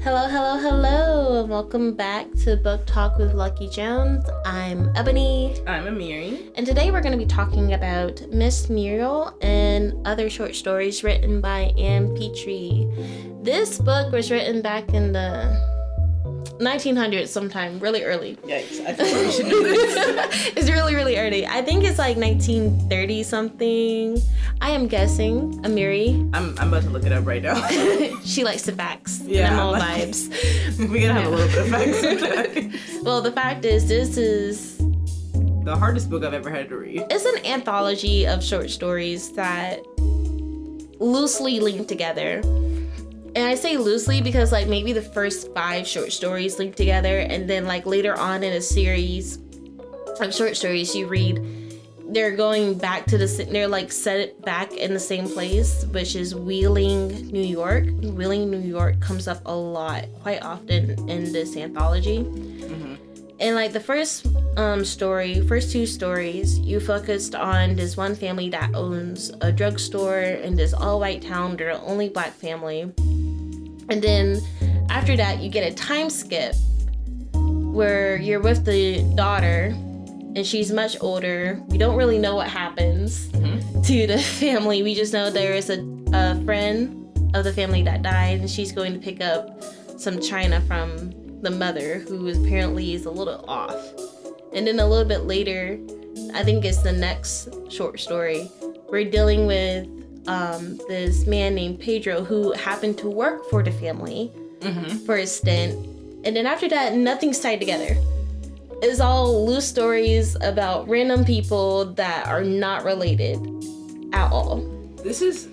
Hello, hello, hello. Welcome back to Book Talk with Lucky Jones. I'm Ebony, I'm Ameari. and today we're going to be talking about Miss Muriel and other short stories written by Ann Petry. This book was written back in the 1900s sometime, really early. Yikes! I thought we should do this. it's really, really early. I think it's like 1930 something. I am guessing. Ameari, I'm, I'm about to look it up right now. she likes the facts. Yeah, and I'm all like- vibes. We're gonna have a little bit of facts. Well, the fact is, this is the hardest book I've ever had to read. it's an anthology of short stories that loosely link together. And I say loosely because like maybe the first five short stories link together, and then like later on in a series of short stories you read, they're going back to the they're like set back in the same place, which is Wheeling, New York. Wheeling, New York comes up a lot, quite often in this anthology. Mm-hmm. And like the first um, story, first two stories, you focused on this one family that owns a drugstore in this all white town. They're the only black family. And then after that, you get a time skip where you're with the daughter and she's much older. We don't really know what happens to the family. We just know there is a, a friend of the family that died and she's going to pick up some china from the mother who apparently is a little off. And then a little bit later, I think it's the next short story, we're dealing with um, this man named Pedro who happened to work for the family for a stint. And then after that, nothing's tied together. It's all loose stories about random people that are not related at all. This is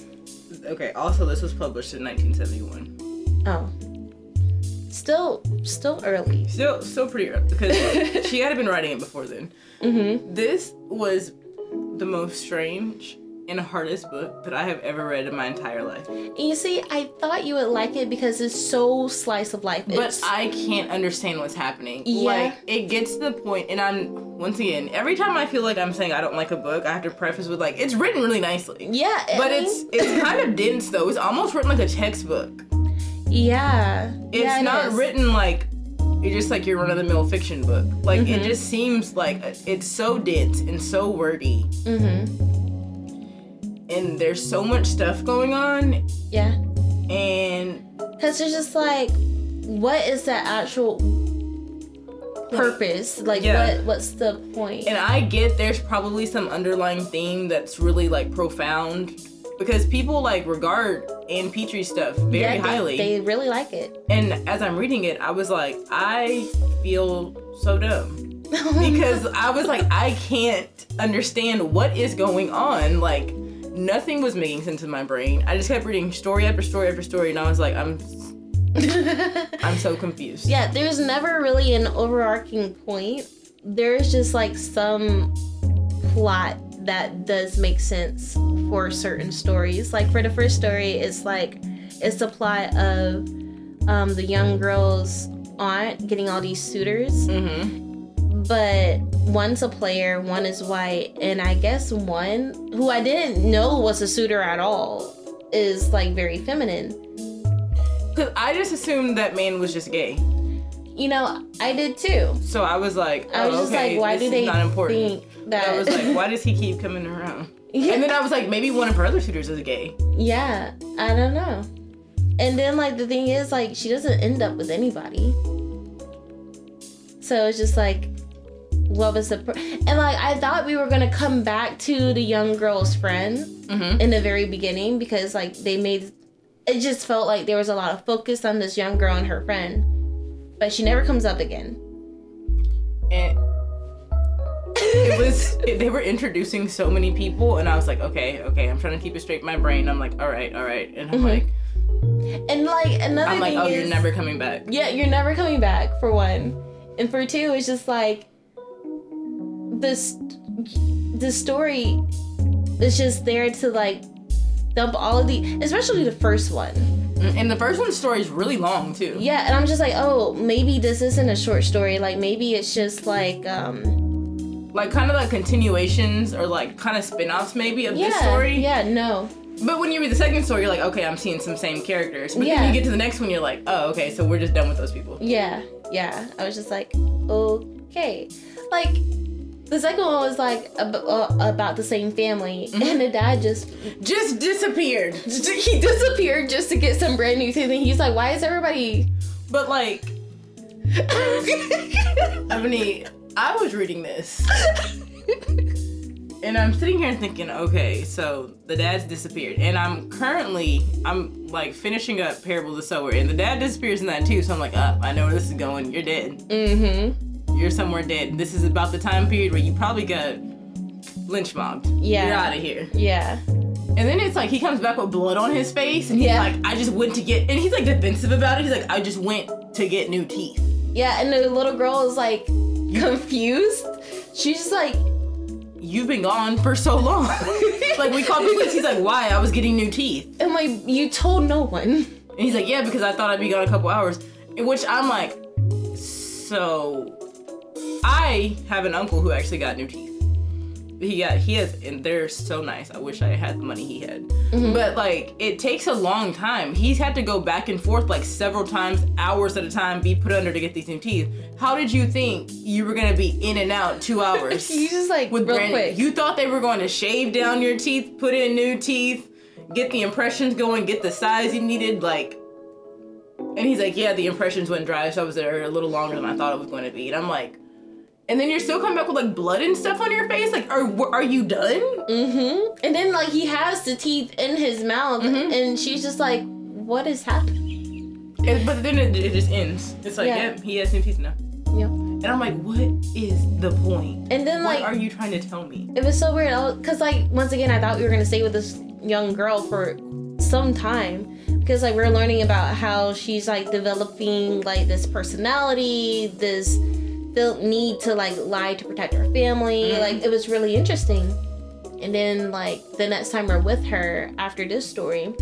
okay. Also, this was published in 1971. Oh. Still still early. Still, still pretty early because she had been writing it before then. Mm-hmm. This was the most strange and hardest book that I have ever read in my entire life. And you see, I thought you would like it because it's so slice of life. But It's- I can't understand what's happening. Yeah. Like it gets to the point, and I'm once again every time I feel like I'm saying I don't like a book, I have to preface with like it's written really nicely. yeah, I But mean, it's it's kind of dense though. It's almost written like a textbook. Yeah. It's yeah, it not is. written like it's just like your run of the mill fiction book. Like it Mhm. just seems like it's so dense and so wordy, Mm-hmm. and there's so much stuff going on, Yeah, and because it's just like, what is the actual purpose? Like, Yeah. what what's the point? And I get there's probably some underlying theme that's really like profound because people like regard Ann Petry stuff very Yeah, they- highly. They really like it. and as I'm reading it, I was like, I feel so dumb. Because I was like, I can't understand what is going on. Like, nothing was making sense in my brain. I just kept reading story after story after story, and I was like, I'm I'm so confused. yeah, there's never really an overarching point. There's just like some plot that does make sense for certain stories. Like for the first story, it's like it's the plot of um, the young girl's aunt getting all these suitors, Mm-hmm. but one's a player, one is white, and I guess one who I didn't know was a suitor at all is like very feminine. Because I just assumed that man was just gay. You know, I did too. So I was like, I was oh, just okay, like, why do they not important. think that? I was like, why does he keep coming around? yeah, And then I was like, maybe one of her other suitors is gay. yeah, I don't know. And then like the thing is like she doesn't end up with anybody. So it's just like, what was the? Pr- and like I thought we were gonna come back to the young girl's friend Mm-hmm. in the very beginning because like they made it just felt like there was a lot of focus on this young girl and her friend, but she never comes up again. And it was it, they were introducing so many people, and I was like, okay, okay, I'm trying to keep it straight in my brain. I'm like, all right, all right, and I'm Mhm. like, And like another thing. I'm like, thing oh, is, you're never coming back. Yeah, you're never coming back for one, and for two, it's just like this. The story is just there to like dump all of the, especially the first one. Mm, And the first one's story is really long too. Yeah, and I'm just like, oh, maybe this isn't a short story. Like maybe it's just like, um, Like kind of like continuations or like kind of spin-offs maybe of yeah, this story. yeah, no, But when you read the second story, you're like, okay, I'm seeing some same characters. But Yeah. then you get to the next one, you're like, oh, okay, so we're just done with those people. Yeah, yeah. I was just like, okay. Like, the second one was like ab- uh, about the same family, and the dad just Just disappeared. he disappeared just to get some brand new thing. And he's like, why is everybody? But like, mean, I was reading this. And I'm sitting here thinking, okay, so the dad's disappeared, and I'm currently, I'm like finishing up Parable of the Sower, and the dad disappears in that too. So I'm like, uh, I know where this is going. You're dead. mm-hmm. You're somewhere dead. This is about the time period where you probably got lynch mobbed. Yeah. You're out of here. Yeah. And then it's like he comes back with blood on his face, and he's Yeah. like, I just went to get, and he's like defensive about it. He's like, I just went to get new teeth. Yeah, and the little girl is like confused. She's just like, You've been gone for so long. like we called police. He's like, why? I was getting new teeth. I'm like, you told no one. And he's like, yeah, because I thought I'd be gone a couple hours. In which I'm like, so I have an uncle who actually got new teeth. He got he has and they're so nice. I wish I had the money he had. Mm-hmm. But like it takes a long time. He's had to go back and forth like several times, hours at a time, be put under to get these new teeth. How did you think you were gonna be in and out two hours? You just like with real brand- quick. You thought they were going to shave down your teeth, put in new teeth, get the impressions going, get the size you needed, like. And he's like, yeah, the impressions went dry, so I was there a little longer than I thought it was going to be. And I'm like, and then you're still coming back with like blood and stuff on your face. Like, are are you done? mm-hmm. And then like he has the teeth in his mouth, Mm-hmm. and she's just like, what is happening? And, but then it, it just ends. It's like, Yeah. yeah, he has new teeth now. Yep. And I'm like, what is the point? And then What like are you trying to tell me? it was so weird because like once again i thought we were gonna stay with this young girl for some time because like we are learning about how she's like developing like this personality this felt need to like lie to protect her family mm-hmm. like it was really interesting and then like the next time we're with her after this story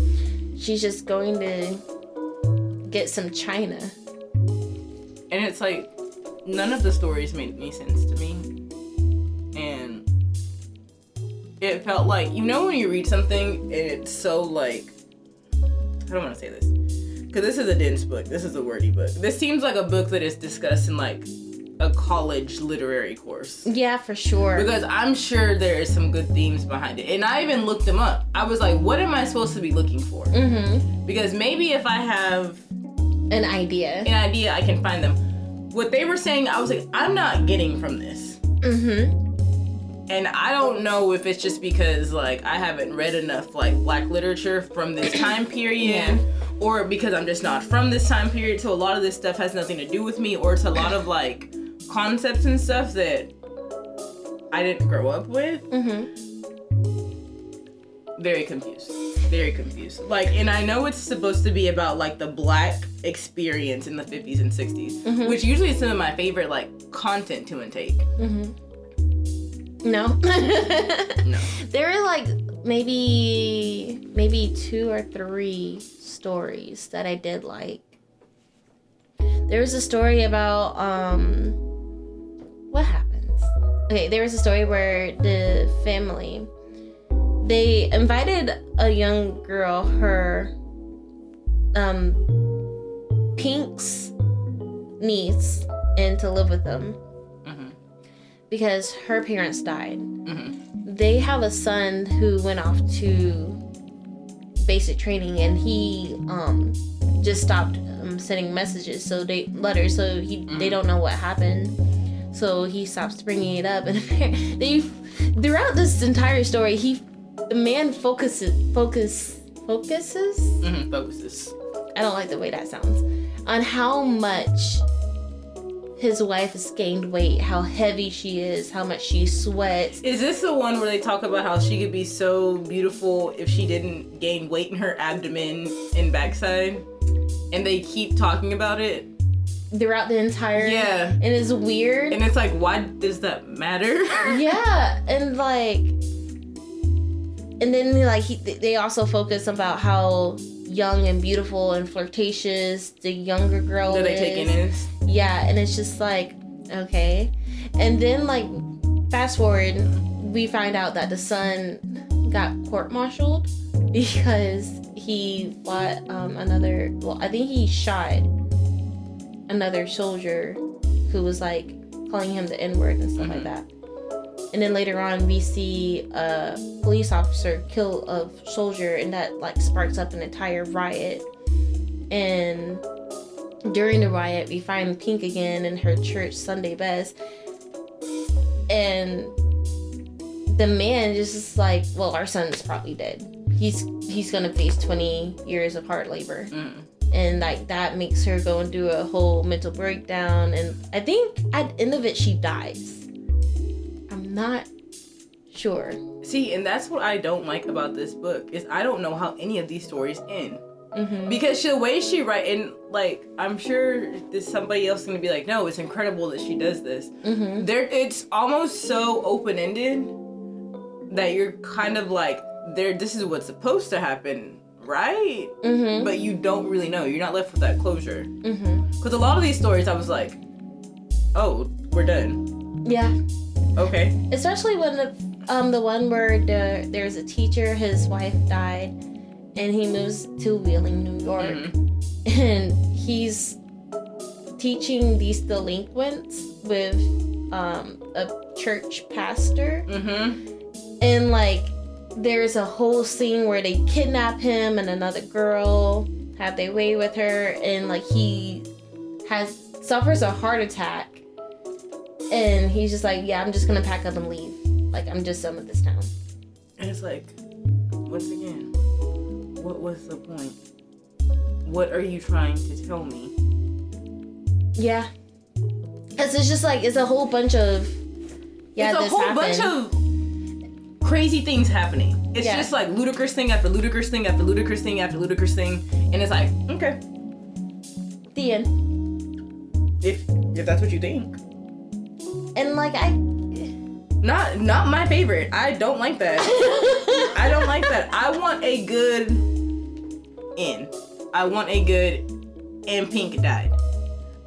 she's just going to get some china And it's like none of the stories made any sense to me. And it felt like you know when you read something and it's so like I don't want to say this because this is a dense book. This is a wordy book. This seems like a book that is discussed in like a college literary course. yeah for sure Because I'm sure there is some good themes behind it. And I even looked them up. I was like, what am I supposed to be looking for? mm-hmm Because maybe if I have an idea an idea, I can find them. What they were saying, I was like, I'm not getting from this. mm-hmm And I don't know if it's just because like I haven't read enough like black literature from this time period or because I'm just not from this time period. So a lot of this stuff has nothing to do with me or it's a lot of like concepts and stuff that I didn't grow up with. mm-hmm Very confused. Very confused. Like and I know it's supposed to be about like the black experience in the 50s and 60s, Mhm. which usually is some of my favorite like content to intake. Mm-hmm. No. No. There are like maybe maybe two or three stories that I did like. There was a story about um what happens. Okay, there was a story where the family they invited a young girl, her um Pink's niece, in to live with them Mhm. because her parents died. Mhm. They have a son who went off to basic training and he um just stopped um, sending messages so they letters so he they don't know what happened so he stops bringing it up and they throughout this entire story he the man focuses focus focuses Mhm. Focuses. I don't like the way that sounds. On how much his wife has gained weight, how heavy she is, how much she sweats. Is this the one where they talk about how she could be so beautiful if she didn't gain weight in her abdomen and backside? And they keep talking about it. Throughout the entire Yeah. and it's weird. And it's like, why does that matter? yeah, and like and then like he, they also focus about how young and beautiful and flirtatious the younger girl that they is. is. Yeah, and it's just like, okay. And then like fast forward, we find out that the son got court martialed because he fought um, another. Well, I think he shot another soldier who was like calling him the N word and stuff like that. And then later on, we see a police officer kill a soldier, and that like sparks up an entire riot. And during the riot, we find Pink again in her church Sunday best, and the man just is like, "Well, our son is probably dead. He's he's gonna face twenty years of hard labor." Mm. And like that makes her go and do a whole mental breakdown and i think at the end of it she dies i'm not sure See, and that's what I don't like about this book is I don't know how any of these stories end. mm-hmm. Because the way she write and like I'm sure there's somebody else gonna be like, no, it's incredible that she does this. Mm-hmm. There it's almost so open ended that you're kind of like, there this is what's supposed to happen, right? Mm-hmm. But you don't really know. You're not left with that closure. Mm-hmm. Because a lot of these stories I was like, oh, we're done. yeah Okay. especially when the um the one where the there's a teacher his wife died and he moves to wheeling new york Mhm. and he's teaching these delinquents with um a church pastor Mm-hmm. and like there's a whole scene where they kidnap him and another girl have their way with her and like he has suffers a heart attack and he's just like yeah i'm just gonna pack up and leave like i'm just done with this town And it's like, once again, what was the point? What are you trying to tell me? yeah because it's just like it's a whole bunch of yeah it's a this whole happened. bunch of crazy things happening. It's Yeah. just like ludicrous thing after ludicrous thing after ludicrous thing after ludicrous thing, and it's like, okay, the end if if that's what you think. and like i Not not my favorite. I don't like that. I don't like that. I want a good end. I want a good and Pink died.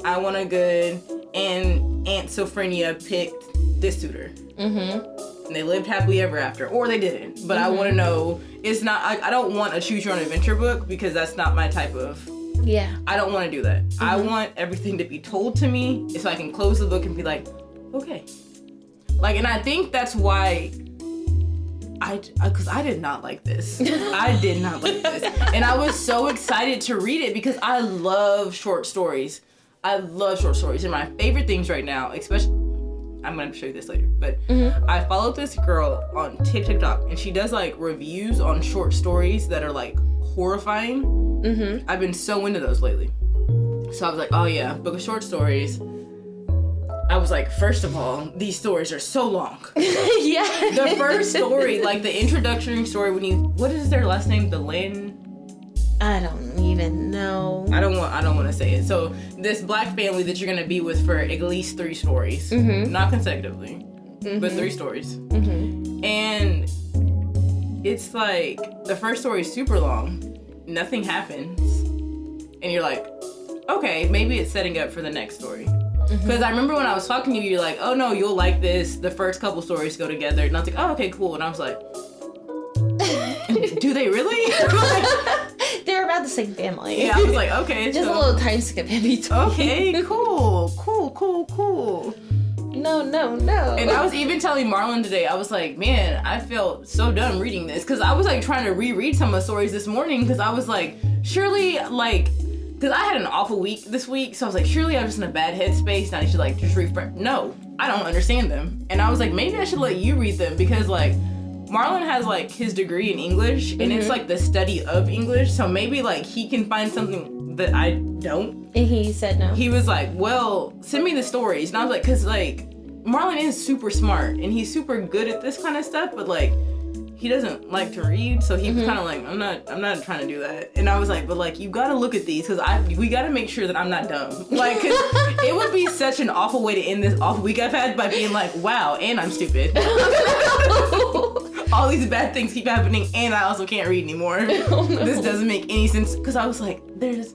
I want a good and Aunt Sophronia picked this suitor. mm-hmm And they lived happily ever after. Or they didn't. But I want to mm-hmm. know it's not I, I don't want a choose your own adventure book because that's not my type of yeah I don't want to do that. I mm-hmm. want everything to be told to me so I can close the book and be like, okay. Like, and I think that's why I, because I did not like this. I did not like this. And I was so excited to read it because I love short stories. I love short stories. And my favorite things right now, especially, I'm to show you this later, but I followed this girl on TikTok and she does like reviews on short stories that are like horrifying. mm-hmm I've been so into those lately. So I was like, oh yeah, book of short stories. I was like, first of all, these stories are so long. yeah The first story, like the introductory story, when you what is their last name? Delenn. i don't even know I don't want I don't want to say it. So this black family that you're gonna be with for at least three stories, Mhm. not consecutively, but Mhm. three stories. mm-hmm And it's like the first story is super long, nothing happens, and you're like, okay, maybe it's setting up for the next story. Because I remember when I was talking to you, you're like, oh no, you'll like this. The first couple stories go together, and I was like, oh okay, cool. And I was like, do they really? The same family. yeah, I was like, okay, Just so- a little time skip in between. okay, cool, cool, cool, cool. No, no, no. And I was even telling Marlon today, I was like, man, I felt so dumb reading this because I was like trying to reread some of the stories this morning because I was like, surely, like, because I had an awful week this week, so I was like, surely I'm just in a bad headspace. And I should like just refresh. No, I don't understand them. And I was like, maybe I should let you read them because like Marlon has like his degree in English and it's mm-hmm. like the study of English, so maybe like he can find something that I don't and he said no. he was like, "Well, send me the stories." And I was like, "Cause like Marlon is super smart and he's super good at this kind of stuff, but like he doesn't like to read, so he was mm-hmm. kind of like, I'm not, I'm not trying to do that." And I was like, "But like, you gotta look at these, cause I, we gotta make sure that I'm not dumb. Like, it would be such an awful way to end this awful week I've had by being like, wow, and I'm stupid. All these bad things keep happening, and I also can't read anymore. This doesn't make any sense. Cause I was like, there's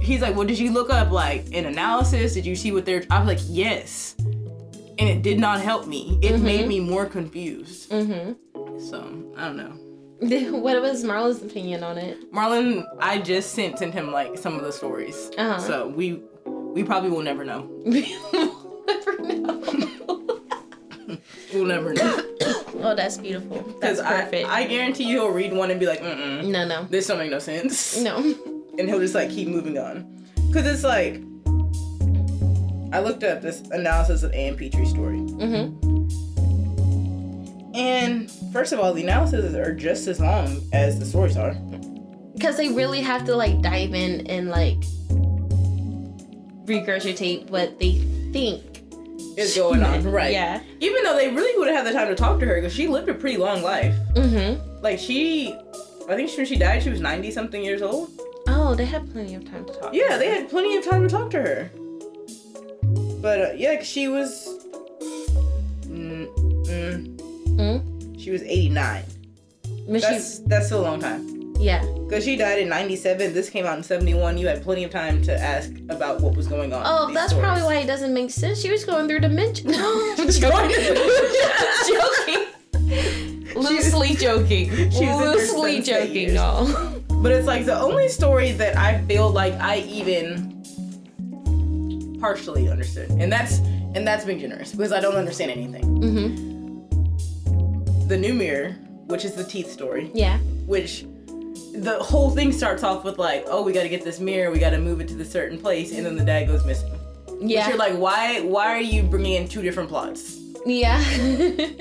he's like, well, did you look up like an analysis? Did you see what they're? I was like, yes, and it did not help me. It made me more confused. mm-hmm. So I don't know. what was Marlon's opinion on it? Marlon, I just sent sent him like some of the stories, Uh-huh. so we we probably will never know. we'll Never know. We'll never know oh, that's beautiful. That's because I perfect. I guarantee you he'll read one and be like, mm no, no, this don't make no sense, no. and he'll just like keep moving on, because it's like. I looked up this analysis of Ann Petry's story. Mhm. And first of all, the analyses are just as long as the stories are. Because they really have to like dive in and like regurgitate what they think Is going on, right? Yeah. Even though they really wouldn't have had the time to talk to her because she lived a pretty long life. Mm-hmm. Like she, I think when she died, she was ninety something years old. Oh, they had plenty of time to talk. Yeah, they had plenty of time to talk to her. But uh, yeah, she was. Mm, mm, Mm? she was eighty nine. That's that's still a long time. Yeah. Because she died in 97, this came out in 71. You had plenty of time to ask about what was going on. Oh, that's stories. probably why it doesn't make sense. She was going through dementia. No, I'm She's joking. Loosely joking. She was in her Loosely joking, y'all. But it's like the only story that I feel like I even partially understood. And that's and that's being generous because I don't understand anything. Mm-hmm. The new mirror, which is the teeth story, Yeah. which the whole thing starts off with like, oh, we got to get this mirror, we got to move it to the certain place, and then the dad goes missing. Yeah. you're like, why? Why are you bringing in two different plots? yeah.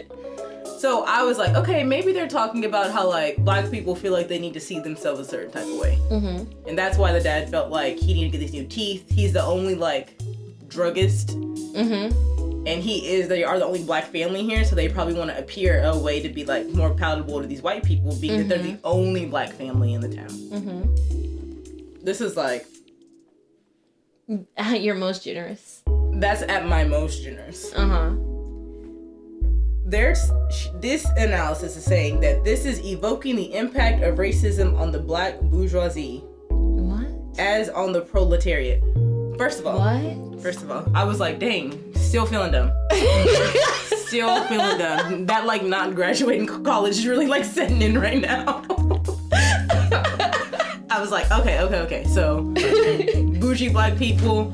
So I was like, okay, maybe they're talking about how like black people feel like they need to see themselves a certain type of way, mm-hmm. and that's why the dad felt like he needed to get these new teeth. He's the only like druggist, Mm-hmm. And he is. They are the only black family here, so they probably want to appear a way to be like more palatable to these white people, being that they're the only black family in the town. Mm-hmm. This is like at your most generous. that's at my most generous. Uh-huh. There's this analysis is saying that this is evoking the impact of racism on the black bourgeoisie What? as on the proletariat. First of all, What? first of all, I was like, dang, still feeling dumb. still feeling dumb. That like not graduating college is really like setting in right now. I was like, okay, okay, okay. So bougie black people,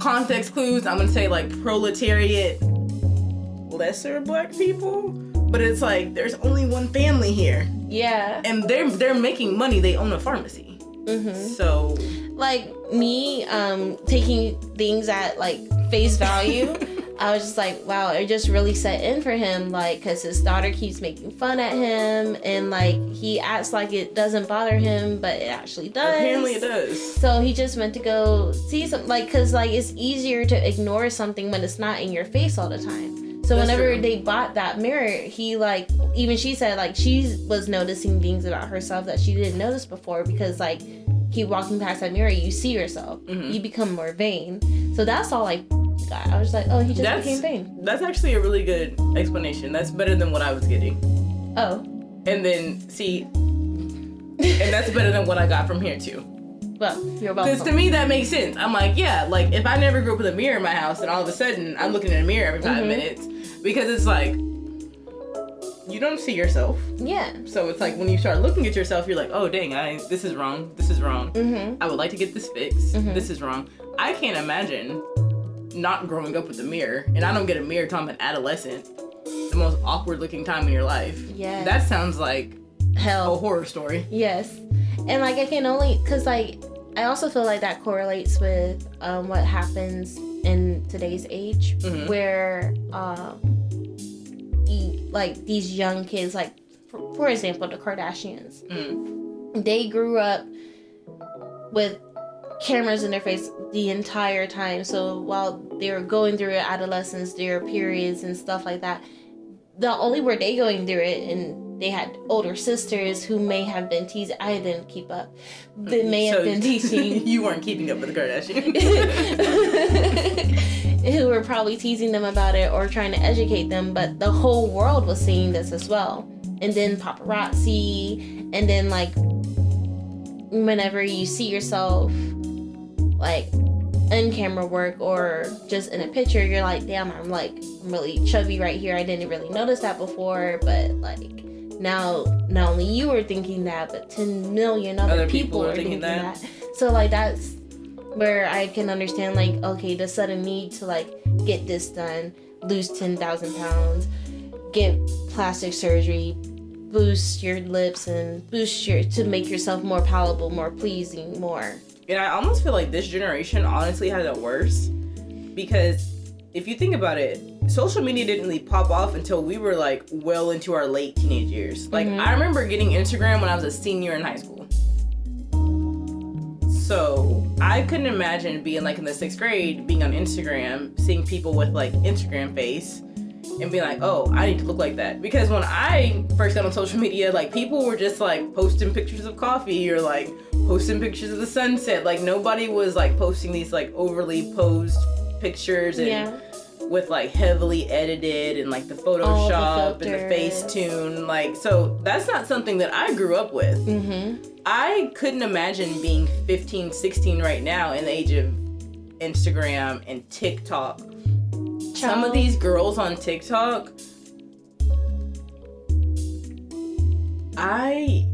context clues, I'm gonna say like proletariat, lesser black people. But it's like there's only one family here. yeah. And they're they're making money, they own a pharmacy. Mm-hmm. So like me um taking things at like face value i was just like wow it just really set in for him like because his daughter keeps making fun at him and like he acts like it doesn't bother him but it actually does apparently it does. so he just went to go see some like because like it's easier to ignore something when it's not in your face all the time so That's whenever true. they bought that mirror he like even she said like she was noticing things about herself that she didn't notice before because like keep walking past that mirror you see yourself Mhm. you become more vain so that's all i got i was like oh he just That's- became vain That's actually a really good explanation. That's better than what I was getting. oh And then see, and that's better than what I got from here too. You're Because to me that makes sense. I'm like, yeah, like if I never grew up with a mirror in my house, and all of a sudden I'm looking in a mirror every 5 Mhm. minutes, because it's like you don't see yourself. yeah So it's like when you start looking at yourself, you're like, oh dang, I this is wrong. This is wrong. mm-hmm I would like to get this fixed. Mhm. This is wrong. I can't imagine not growing up with a mirror, and I don't get a mirror till I'm an adolescent. The most awkward looking time in your life. Yeah. That sounds like hell a horror story. Yes. And like I can only cuz like I also feel like that correlates with um, what happens in today's age Mhm. where um e- like these young kids like for, for example the Kardashians Mm. they grew up with cameras in their face the entire time so while they were going through adolescence their periods and stuff like that not only were they going through it and they had older sisters who may have been teasing i didn't keep up. They mm, may have been teasing. you weren't keeping up with the Kardashians. who were probably teasing them about it or trying to educate them but the whole world was seeing this as well. And then paparazzi and then like whenever you see yourself like in camera work or just in a picture you're like damn i'm like i'm really chubby right here. I didn't really notice that before but like now not only you are thinking that, but 10 million other, Other people, people are thinking, thinking that. that. So like that's where I can understand like okay the sudden need to like get this done, lose 10,000 pounds, get plastic surgery, boost your lips and boost your to make yourself more palatable, more pleasing, more. And I almost feel like this generation honestly has it worse because if you think about it, social media didn't really pop off until we were like well into our late teenage years. Like Mhm. I remember getting Instagram when I was a senior in high school. So I couldn't imagine being like in the sixth grade, being on Instagram, seeing people with like Instagram face and being like, oh, I need to look like that. Because when I first got on social media, like people were just like posting pictures of coffee or like posting pictures of the sunset. Like nobody was like posting these like overly posed pictures and Yeah. with like heavily edited and like the All the Photoshop and the. Facetune. Like so that's not something that I grew up with. Mhm. I couldn't imagine being 15, 16 right now in the age of Instagram and TikTok. Some of these girls on TikTok, I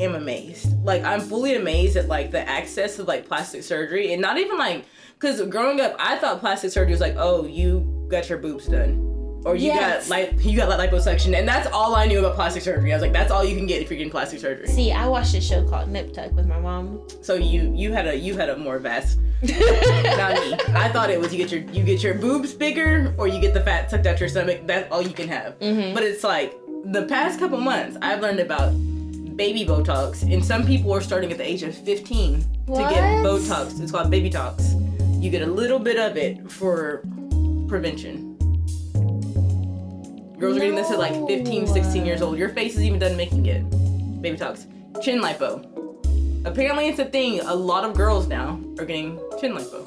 am amazed. Like I'm fully amazed at like the access of like plastic surgery and not even like because growing up I thought plastic surgery was like oh you got your boobs done or you Yes. got like you got like liposuction and that's all I knew about plastic surgery. I was like that's all you can get if you're getting plastic surgery. See, I watched a show called Nip Tuck with my mom. So you you had a you had a more vast not me. I thought it was you get your you get your boobs bigger or you get the fat sucked out your stomach. That's all you can have. Mhm. But it's like the past couple months I've learned about baby Botox, and some people are starting at the age of 15 to get What? Botox. It's called baby tox. You get a little bit of it for prevention. Girls are getting this at like 15, 16 years old. Your face is even done making it. Baby talks. Chin lipo. Apparently it's a thing. A lot of girls now are getting chin lipo.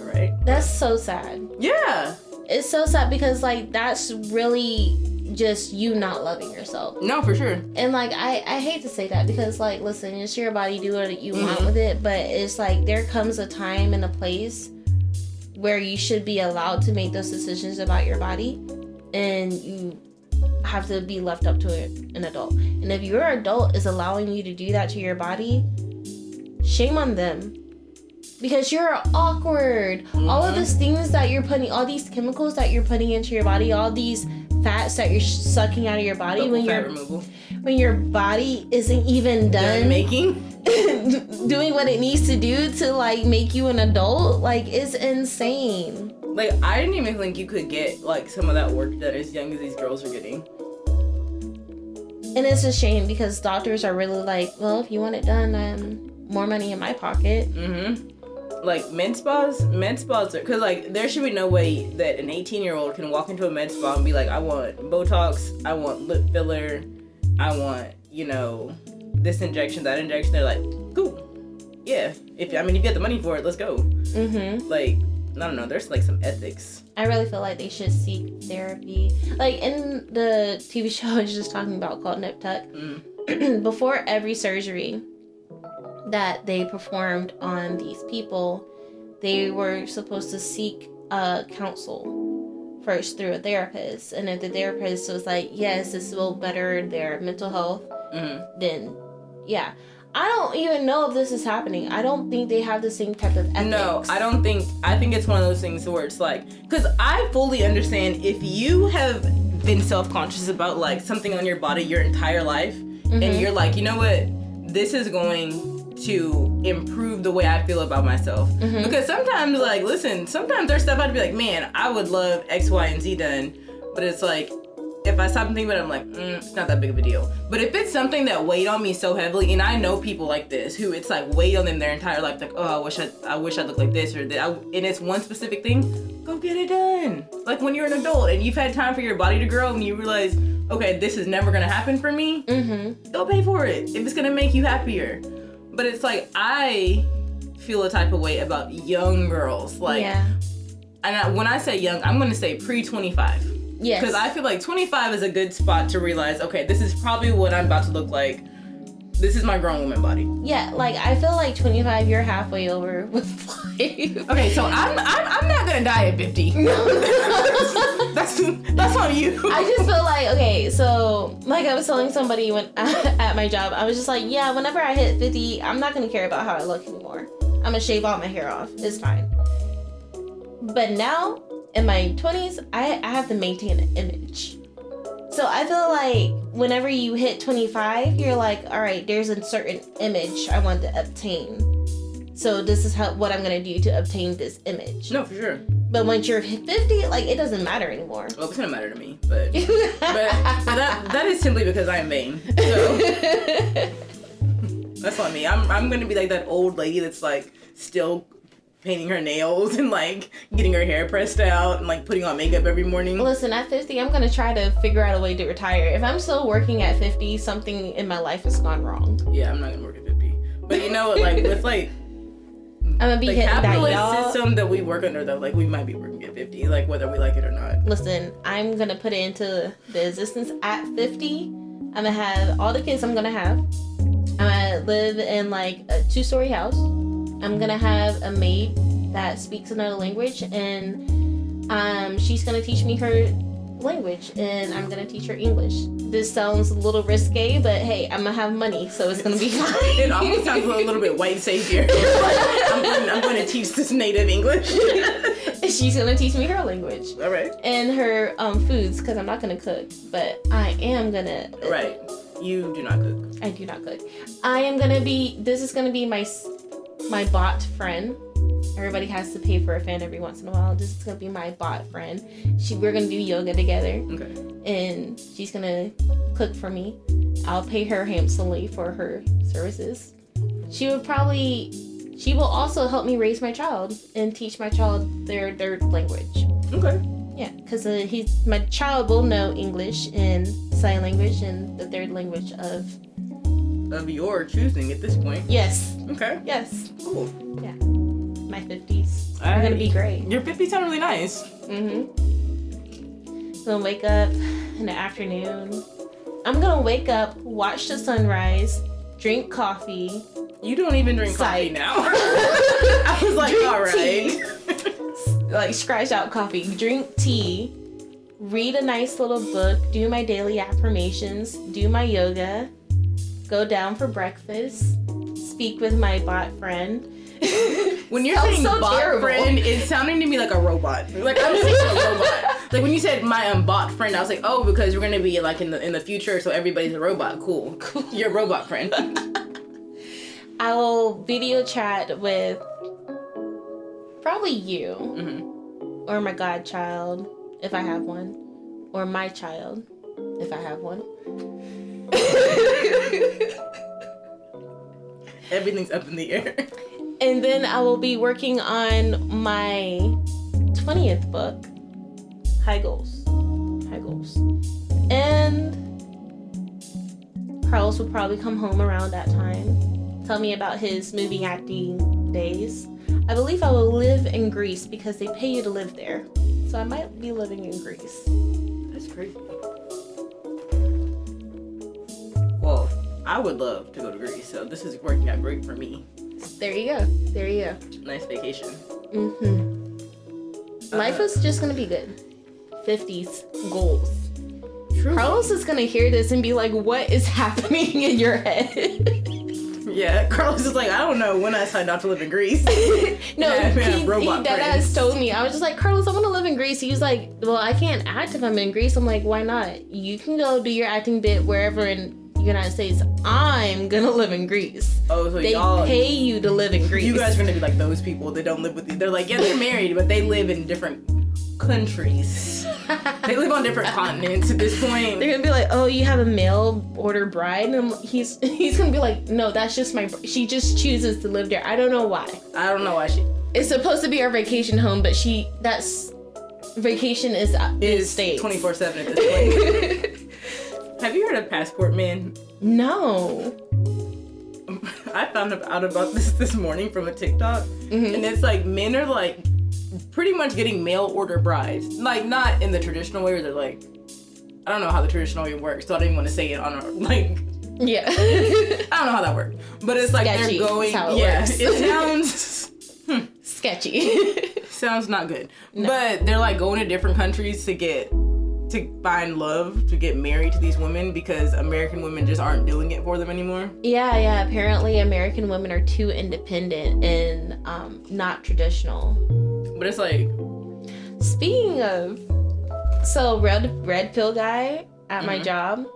Alright. That's so sad. Yeah. It's so sad because like that's really just you not loving yourself. No, for sure. And like I, I hate to say that because like listen, it's your body, do what you want Mhm. with it, but it's like there comes a time and a place where you should be allowed to make those decisions about your body and you have to be left up to an adult. And if your adult is allowing you to do that to your body, shame on them. Because you're awkward. All of Mhm. these things that you're putting, all these chemicals that you're putting into your body, all these fats that you're sucking out of your body when removal. when your body isn't even Done done making. doing what it needs to do to like make you an adult like it's insane Like I didn't even think you could get like some of that work done as young as these girls are getting. and it's a shame because doctors are really like well if you want it done um more money in my pocket Mm-hmm. Like med spas, med spas, are, because like there should be no way that an 18 year old can walk into a med spa and be like, I want Botox, I want lip filler, I want you know this injection, that injection. They're like, cool, yeah. If I mean if you got the money for it, let's go. mm-hmm Like I don't know, there's like some ethics. i really feel like they should seek therapy like in the tv show i was just talking about called nip tuck Mm. before every surgery that they performed on these people, they were supposed to seek uh, counsel first through a therapist. And if the therapist was like, yes, this will better their mental health, hmm then yeah. I don't even know if this is happening. I don't think they have the same type of ethics. No, I don't think. I think it's one of those things where it's like, because I fully understand if you have been self conscious about like something on your body your entire life, Mhm. and you're like, you know what, this is going to improve the way I feel about myself. Mhm. Because sometimes, like, listen, sometimes there's stuff I'd be like, man, I would love X, Y, and Z done, but it's like. If I stop and think about it, I'm like, mm, it's not that big of a deal. But if it's something that weighed on me so heavily, and I know people like this who it's like weighed on them their entire life, like, oh, I wish I, I wish I looked like this or that, and it's one specific thing, go get it done. Like when you're an adult and you've had time for your body to grow, and you realize, okay, this is never gonna happen for me, Mm-hmm. go pay for it if it's gonna make you happier. But it's like I feel a type of way about young girls, like, yeah. and I, when I say young, I'm gonna say pre 25. Yes. Because I feel like 25 is a good spot to realize, okay, this is probably what I'm about to look like This is my grown woman body. Yeah, like I feel like 25, you're halfway over with life. Okay, so I'm I'm, I'm not gonna die at 50. that's that's on you. I just feel like okay, so like I was telling somebody when at my job, I was just like, yeah, whenever I hit 50, I'm not gonna care about how I look anymore. I'm gonna shave all my hair off. It's fine. But now in my 20s, I, I have to maintain an image. So I feel like whenever you hit 25, you're like, all right, there's a certain image I want to obtain. So this is how what I'm gonna do to obtain this image. No, for sure. But once you're 50, like it doesn't matter anymore. Well, it's gonna matter to me, but but, but that that is simply because I am vain. So that's not me. I'm I'm gonna be like that old lady that's like still painting her nails and like getting her hair pressed out and like putting on makeup every morning. Listen, at 50, I'm gonna try to figure out a way to retire. If I'm still working at 50, something in my life has gone wrong. Yeah, I'm not gonna work at 50. But you know, like with like I'm gonna be the hitting that capitalist y'all. system that we work under though, like we might be working at 50, like whether we like it or not. Listen, I'm gonna put it into the existence at 50. I'm gonna have all the kids I'm gonna have. I'm gonna live in like a two story house. I'm gonna have a maid that speaks another language and um, she's gonna teach me her language and I'm gonna teach her English. This sounds a little risque, but hey, I'm gonna have money, so it's gonna be fine. It almost sounds a little bit white savior. I'm, going, I'm to teach this native English. she's gonna teach me her language All right. and her um, foods because I'm not gonna cook, but I am gonna. Right. You do not cook. I do not cook. I am gonna be. This is gonna be my my bot friend. Everybody has to pay for a fan every once in a while. This is gonna be my bot friend. She we're gonna do yoga together, Okay. and she's gonna cook for me. I'll pay her handsomely for her services. She would probably. She will also help me raise my child and teach my child their third language. Okay. Yeah, because uh, he's my child will know English and sign language and the third language of Of your choosing at this point. yes, Okay. yes. Cool. Yeah. My fifties are gonna be great. Your 50s sound really nice. Mm-hmm. Gonna wake up in the afternoon. I'm gonna wake up, watch the sunrise, drink coffee, You don't even drink coffee now. I was like, Drink all right. like scratch out coffee, drink tea, read a nice little book, do my daily affirmations, do my yoga, go down for breakfast, speak with my bot friend. When you're saying so bot terrible. friend, it's sounding to me like a robot. Like I'm saying a robot. Like when you said my um, bot friend, I was like, oh, because we're gonna be like in the in the future, so everybody's a robot. Cool. Cool. You're a robot friend. I will video chat with probably you hmm or my godchild if I have one, or my child if I have one. Everything's up in the air. and then I will be working on my 20th book, High Goals. High Goals. And Carlos will probably come home around that time, tell me about his movie acting days. I believe I will live in Greece because they pay you to live there. So I might be living in Greece. That's crazy. I would love to go to Greece, so this is working out great for me. There you go. There you go. Nice vacation. hmm Life Uh, is just gonna be good. 50s goals. True. Carlos is gonna hear this and be like, "What is happening in your head?" Yeah, Carlos is like, I don't know when I signed not to live in Greece. no, Yeah, he, he friends. ass told me. I was just like, "Carlos, I want to live in Greece." He was like, "Well, I can't act if I'm in Greece." I'm like, "Why not? You can go do your acting bit wherever in United States. I'm gonna live in Greece. Oh, so They y'all, pay you to live in Greece. you guys are gonna be like those people that don't live with you. They're like, yeah, they're married, but they live in different countries. They live on different continents at this point. They're gonna be like, "Oh, you have a mail order bride," and he's he's gonna be like, "No, that's just my. She just chooses to live there. I don't know why. I don't know why she It's supposed to be our vacation home, but she that's vacation is uh, is states. 24 7 at this point. Have you heard of Passport Men? no. I found out about this this morning from a TikTok, Mhm. and it's like men are like pretty much getting mail order brides, like not in the traditional way where they're like, I don't know how the traditional way works, so I didn't even want to say it on a like Yeah. I don't know how that works, but it's like Sketchy they're going. it yeah, works. it sounds Sketchy. sounds not good. But they're like going to different countries to get to find love to get married to these women because American women just aren't doing it for them anymore. yeah, yeah. Apparently, American women are too independent and um, not traditional. But it's like, Speaking of, so red red pill guy at my Mhm. job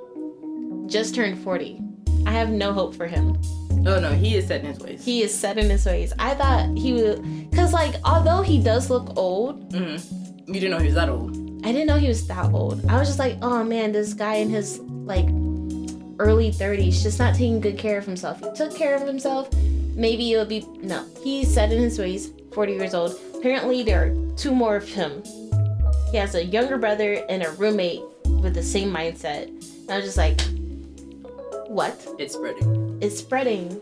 just turned forty. I have no hope for him. oh no, he is set in his ways. He is set in his ways. I thought he would, cause like although he does look old, hmm You didn't know he was that old. I didn't know he was that old. I was just like, oh man, this guy in his like early 30s just not taking good care of himself. He took care of himself. Maybe it would be no. He's set in his ways, 40 years old. Apparently there are two more of him. He has a younger brother and a roommate with the same mindset. And I was just like, what? It's spreading. It's spreading.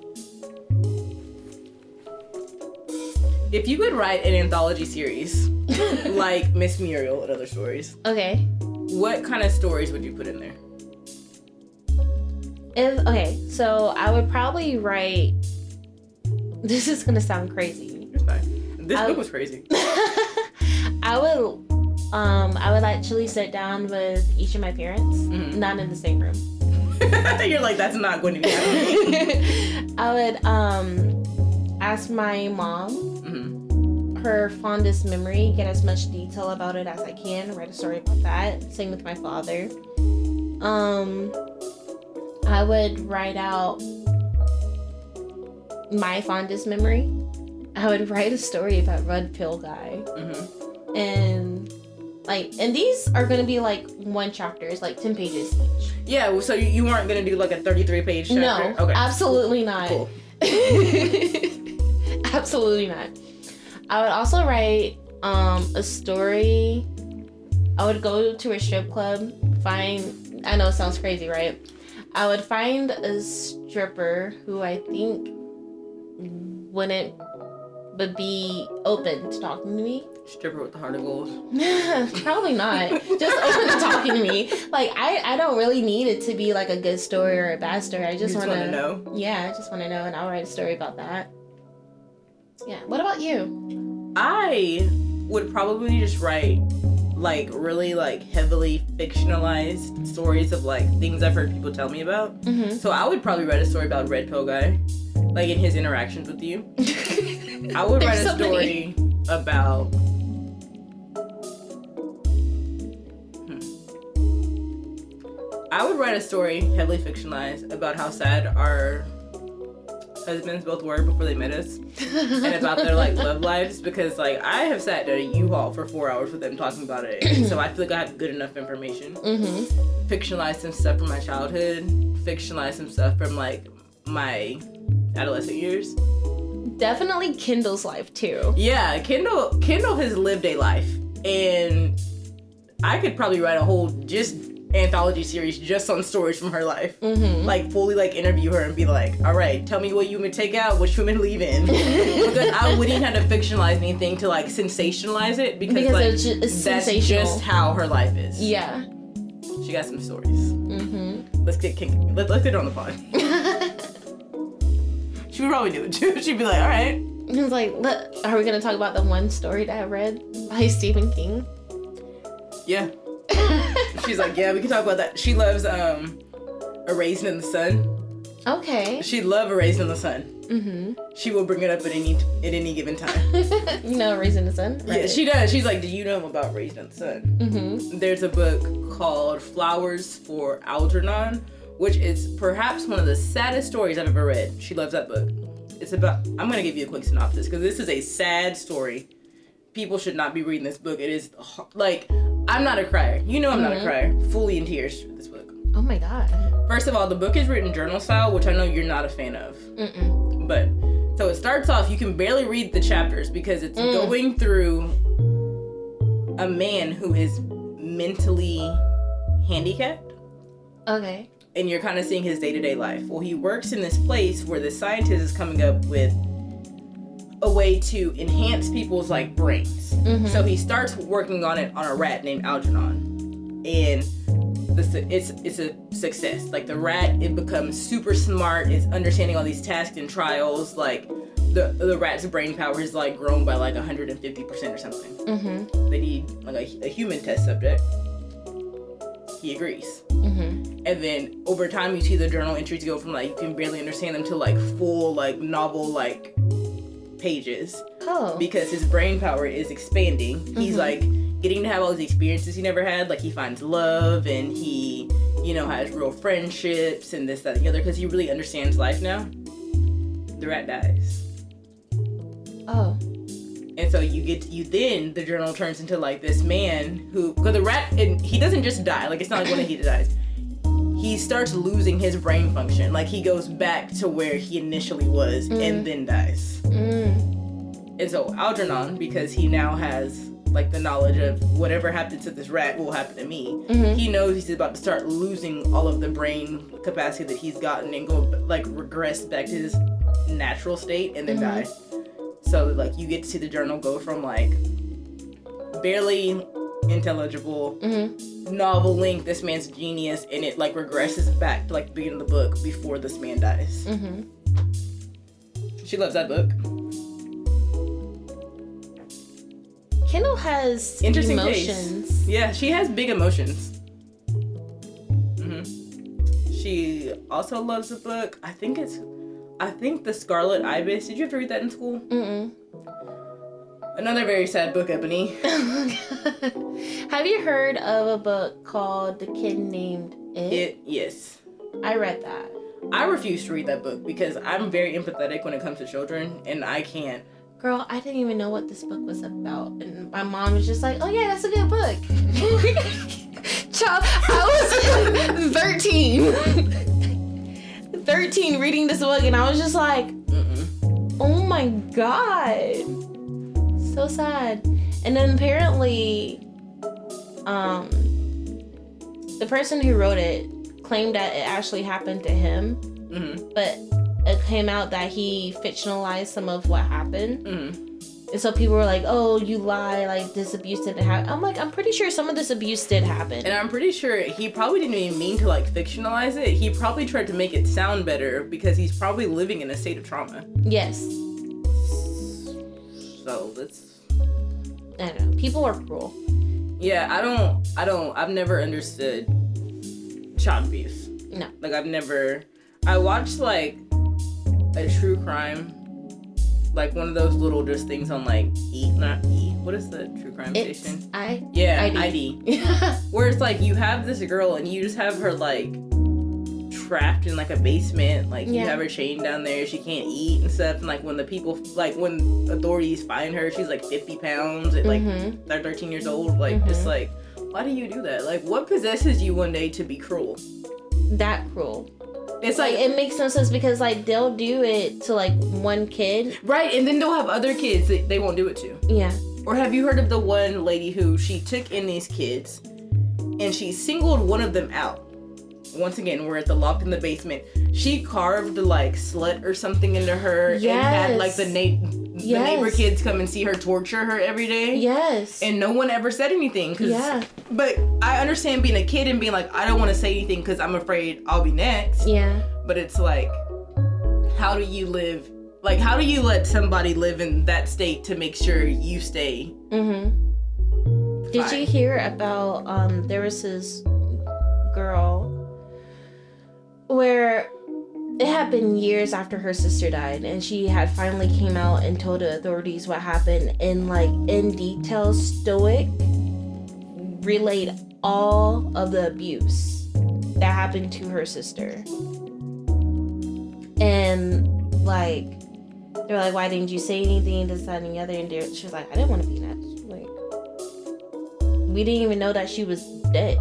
If you could write an anthology series like Miss Muriel and other stories, Okay. what kind of stories would you put in there? If okay, so I would probably write this is gonna sound crazy. It's fine. This I- book was crazy. I would um I would actually sit down with each of my parents, Mhm. not in the same room. You're like, that's not going to be happening. I would um ask my mom her fondest memory, get as much detail about it as I can, write a story about that. Same with my father. Um I would write out my fondest memory. I would write a story about Red Pill Guy. hmm and like and these are gonna be like one chapters like 10 pages each Yeah, so you, you weren't going to do like a 33 page chapter? no Okay. absolutely not Cool. absolutely not i would also write um a story i would go to a strip club find i know it sounds crazy right i would find a stripper who i think wouldn't but be open to talking to me Stripper with the heart of gold. Probably not. Just open to talking to me. Like I, I don't really need it to be like a good story or a bad story. I just, just want want to know. Yeah, I just want to know, and I'll write a story about that. Yeah. What about you? I would probably just write like really like heavily fictionalized stories of like things I've heard people tell me about. Mm-hmm. So I would probably write a story about Red Pill Guy, like in his interactions with you. I would write a so many. story about. Hmm. I would write a story heavily fictionalized about how sad our husbands both were before they met us and about their like love lives because like I have sat at a U-Haul for four hours with them talking about it, so I feel like I have good enough information. Mm-hmm. Fictionalize some stuff from my childhood, fictionalize some stuff from like my adolescent years. Definitely Kendall's life too. Yeah, Kendall Kindle has lived a life, and I could probably write a whole just anthology series just on stories from her life. Mm-hmm. Like fully like interview her and be like, all right, tell me what you would take out, which women leave in, because I wouldn't have to fictionalize anything to like sensationalize it because, Because like it's ju- it's that's just how her life is. Yeah. she got some stories. Mm-hmm. Let's get kinky. Let, let's get her on the pod. She would probably do it too. She'd be like, all right. He was like, "Are we gonna talk about the one story that I read by Stephen King?" Yeah. She's like, yeah, we can talk about that. She loves um, a raisin in the sun. Okay. She'd love a raisin in the sun. Mm-hmm. She will bring it up at any at any given time. you know, Raisin in the Sun. Yeah, she does. She's like, do you know about raisin in the sun? Mm-hmm. There's a book called Flowers for Algernon, which is perhaps one of the saddest stories I've ever read. She loves that book. It's about. I'm gonna give you a quick synopsis because this is a sad story. People should not be reading this book. It is like I'm not a crier. You know I'm not a Mhm. crier. Fully in tears with this book. Oh my god. First of all, the book is written journal style, which I know you're not a fan of. Mm-mm. But so it starts off, you can barely read the chapters because it's Mm. going through a man who is mentally handicapped. Okay. And you're kind of seeing his day to day life. Well, he works in this place where the scientist is coming up with a way to enhance people's like brains. Mhm. So he starts working on it on a rat named Algernon. And the, it's it's a success. Like the rat, it becomes super smart. It's understanding all these tasks and trials. Like the the rat's brain power is like grown by like 150 percent or something. Mm-hmm. They need like a, a human test subject. He agrees. Mm-hmm. And then over time, you see the journal entries go from like you can barely understand them to like full like novel like pages Oh. because his brain power is expanding. He's Mhm. like getting to have all these experiences he never had. Like he finds love and he, you know, has real friendships and this, that, and the other because he really understands life now. The rat dies. oh. And so you get you then the journal turns into like this man who because the rat and he doesn't just die like it's not like when he dies. He starts losing his brain function. Like he goes back to where he initially was and then dies. Mm. And so Algernon, because he now has like the knowledge of whatever happened to this rat will happen to me, Mhm. he knows he's about to start losing all of the brain capacity that he's gotten and go like regress back to his natural state and then Mhm. die. So like you get to see the journal go from like barely intelligible Mm-hmm. novel length, this man's genius, and it like regresses back to like the beginning of the book before this man dies. Mm-hmm. She loves that book. Kendall has Interesting emotions. taste. Yeah, she has big emotions. hmm She also loves the book. I think it's, I think the Scarlet Ibis. Did you ever read that in school? Mm-mm. Another very sad book, Ebony. Oh Have you heard of a book called The Kid Named It? It yes. I read that. I refuse to read that book because I'm very empathetic when it comes to children, and I can't. Girl, I didn't even know what this book was about. And my mom was just like, oh, yeah, that's a good book. Child, I was 13. 13 reading this book, and I was just like, Mm-mm. oh my God. So sad. And then apparently, um, the person who wrote it claimed that it actually happened to him, Mm-hmm. but it came out that he fictionalized some of what happened. Mm-hmm. And so people were like, "Oh, you lie! Like this abuse didn't happen." I'm like, I'm pretty sure some of this abuse did happen. And I'm pretty sure he probably didn't even mean to like fictionalize it. He probably tried to make it sound better because he's probably living in a state of trauma. yes, So that's I don't know. People are cruel. yeah. I don't. I don't. I've never understood child abuse. No. Like I've never. I watched like a true crime, like one of those little just things on like E, not E. What is the true crime It's station? I. Yeah, ID. ID. Where it's like you have this girl and you just have her like trapped in like a basement. Like you have her chained down there. She can't eat and stuff. And like when the people, like when authorities find her, she's like 50 pounds at like Mhm. they're 13 years old. Like just Mhm. like, why do you do that? Like what possesses you one day to be cruel? that cruel. It's Like like, it makes no sense because like they'll do it to like one kid. right, and then they'll have other kids that they won't do it to. Yeah. Or have you heard of the one lady who she took in these kids and she singled one of them out? Once again, we're at the locked in the basement. She carved like slut or something into her and had like the, na- the Yes. neighbor kids come and see her torture her every day. Yes. And no one ever said anything. Cause, Yeah. But I understand being a kid and being like, I don't want to say anything because I'm afraid I'll be next. yeah. But it's like, how do you live? Like, how do you let somebody live in that state to make sure you stay Mm-hmm. Did you hear about um there was this girl where it had been years after her sister died and she had finally came out and told the authorities what happened and like in detail stoic relayed all of the abuse that happened to her sister. And like they're like why didn't you say anything this that and the other? And she was like i didn't want to be next like we didn't even know that she was dead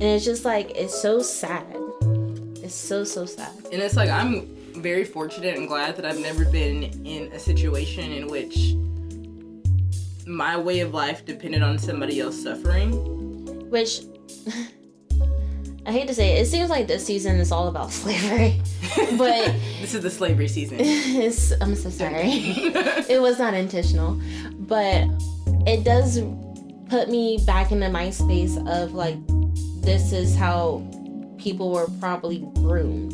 and it's just like it's so sad. It's so so sad. And it's like I'm very fortunate and glad that I've never been in a situation in which my way of life depended on somebody else suffering. which i hate to say it, it seems like this season is all about slavery. But this is the slavery season. it's, i'm so sorry. It was not intentional. But it does put me back in the mind space of like this is how people were probably groomed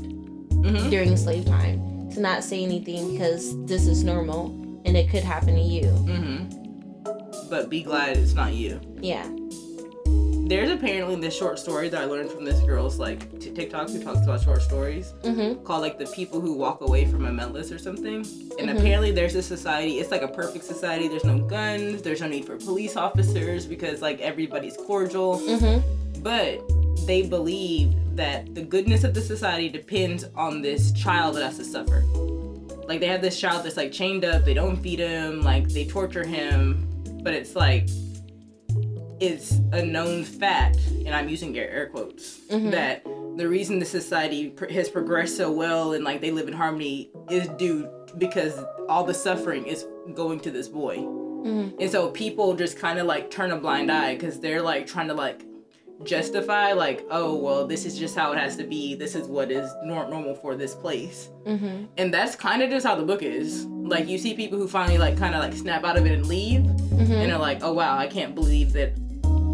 Mhm. during slave time to not say anything because this is normal and it could happen to you. Mm-hmm. But be glad it's not you. Yeah. There's apparently this short story that I learned from this girl's like t- TikTok who talks about short stories Mhm. called like the people who walk away from Omelas or something. And Mhm. apparently there's this society. It's like a perfect society. There's no guns. There's no need for police officers because like everybody's cordial. But they believe that the goodness of the society depends on this child that has to suffer. Like they have this child that's like chained up, they don't feed him, like they torture him, but it's like it's a known fact, and I'm using air, air quotes, Mhm. that the reason the society pr- has progressed so well and like they live in harmony is due because all the suffering is going to this boy. Mhm. And so people just kind of like turn a blind eye because they're like trying to like justify like, oh well, this is just how it has to be. This is what is nor- normal for this place. Mhm. And that's kind of just how the book is. Like you see people who finally like kind of like snap out of it and leave, Mhm. and are like, oh wow, I can't believe that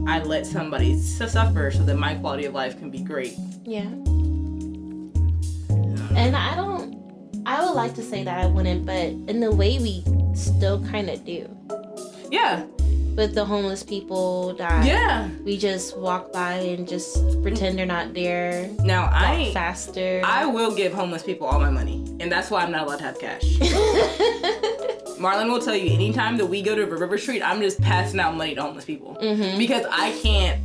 I let somebody su- suffer so that my quality of life can be great. Yeah. And I don't. I would like to say that I wouldn't, but in the way we still kind of do Yeah, with the homeless people that yeah. we just walk by and just pretend they're not there. Now I faster. I will give homeless people all my money, and that's why I'm not allowed to have cash. Marlon will tell you anytime that we go to River Street, I'm just passing out money to homeless people Mhm. because I can't.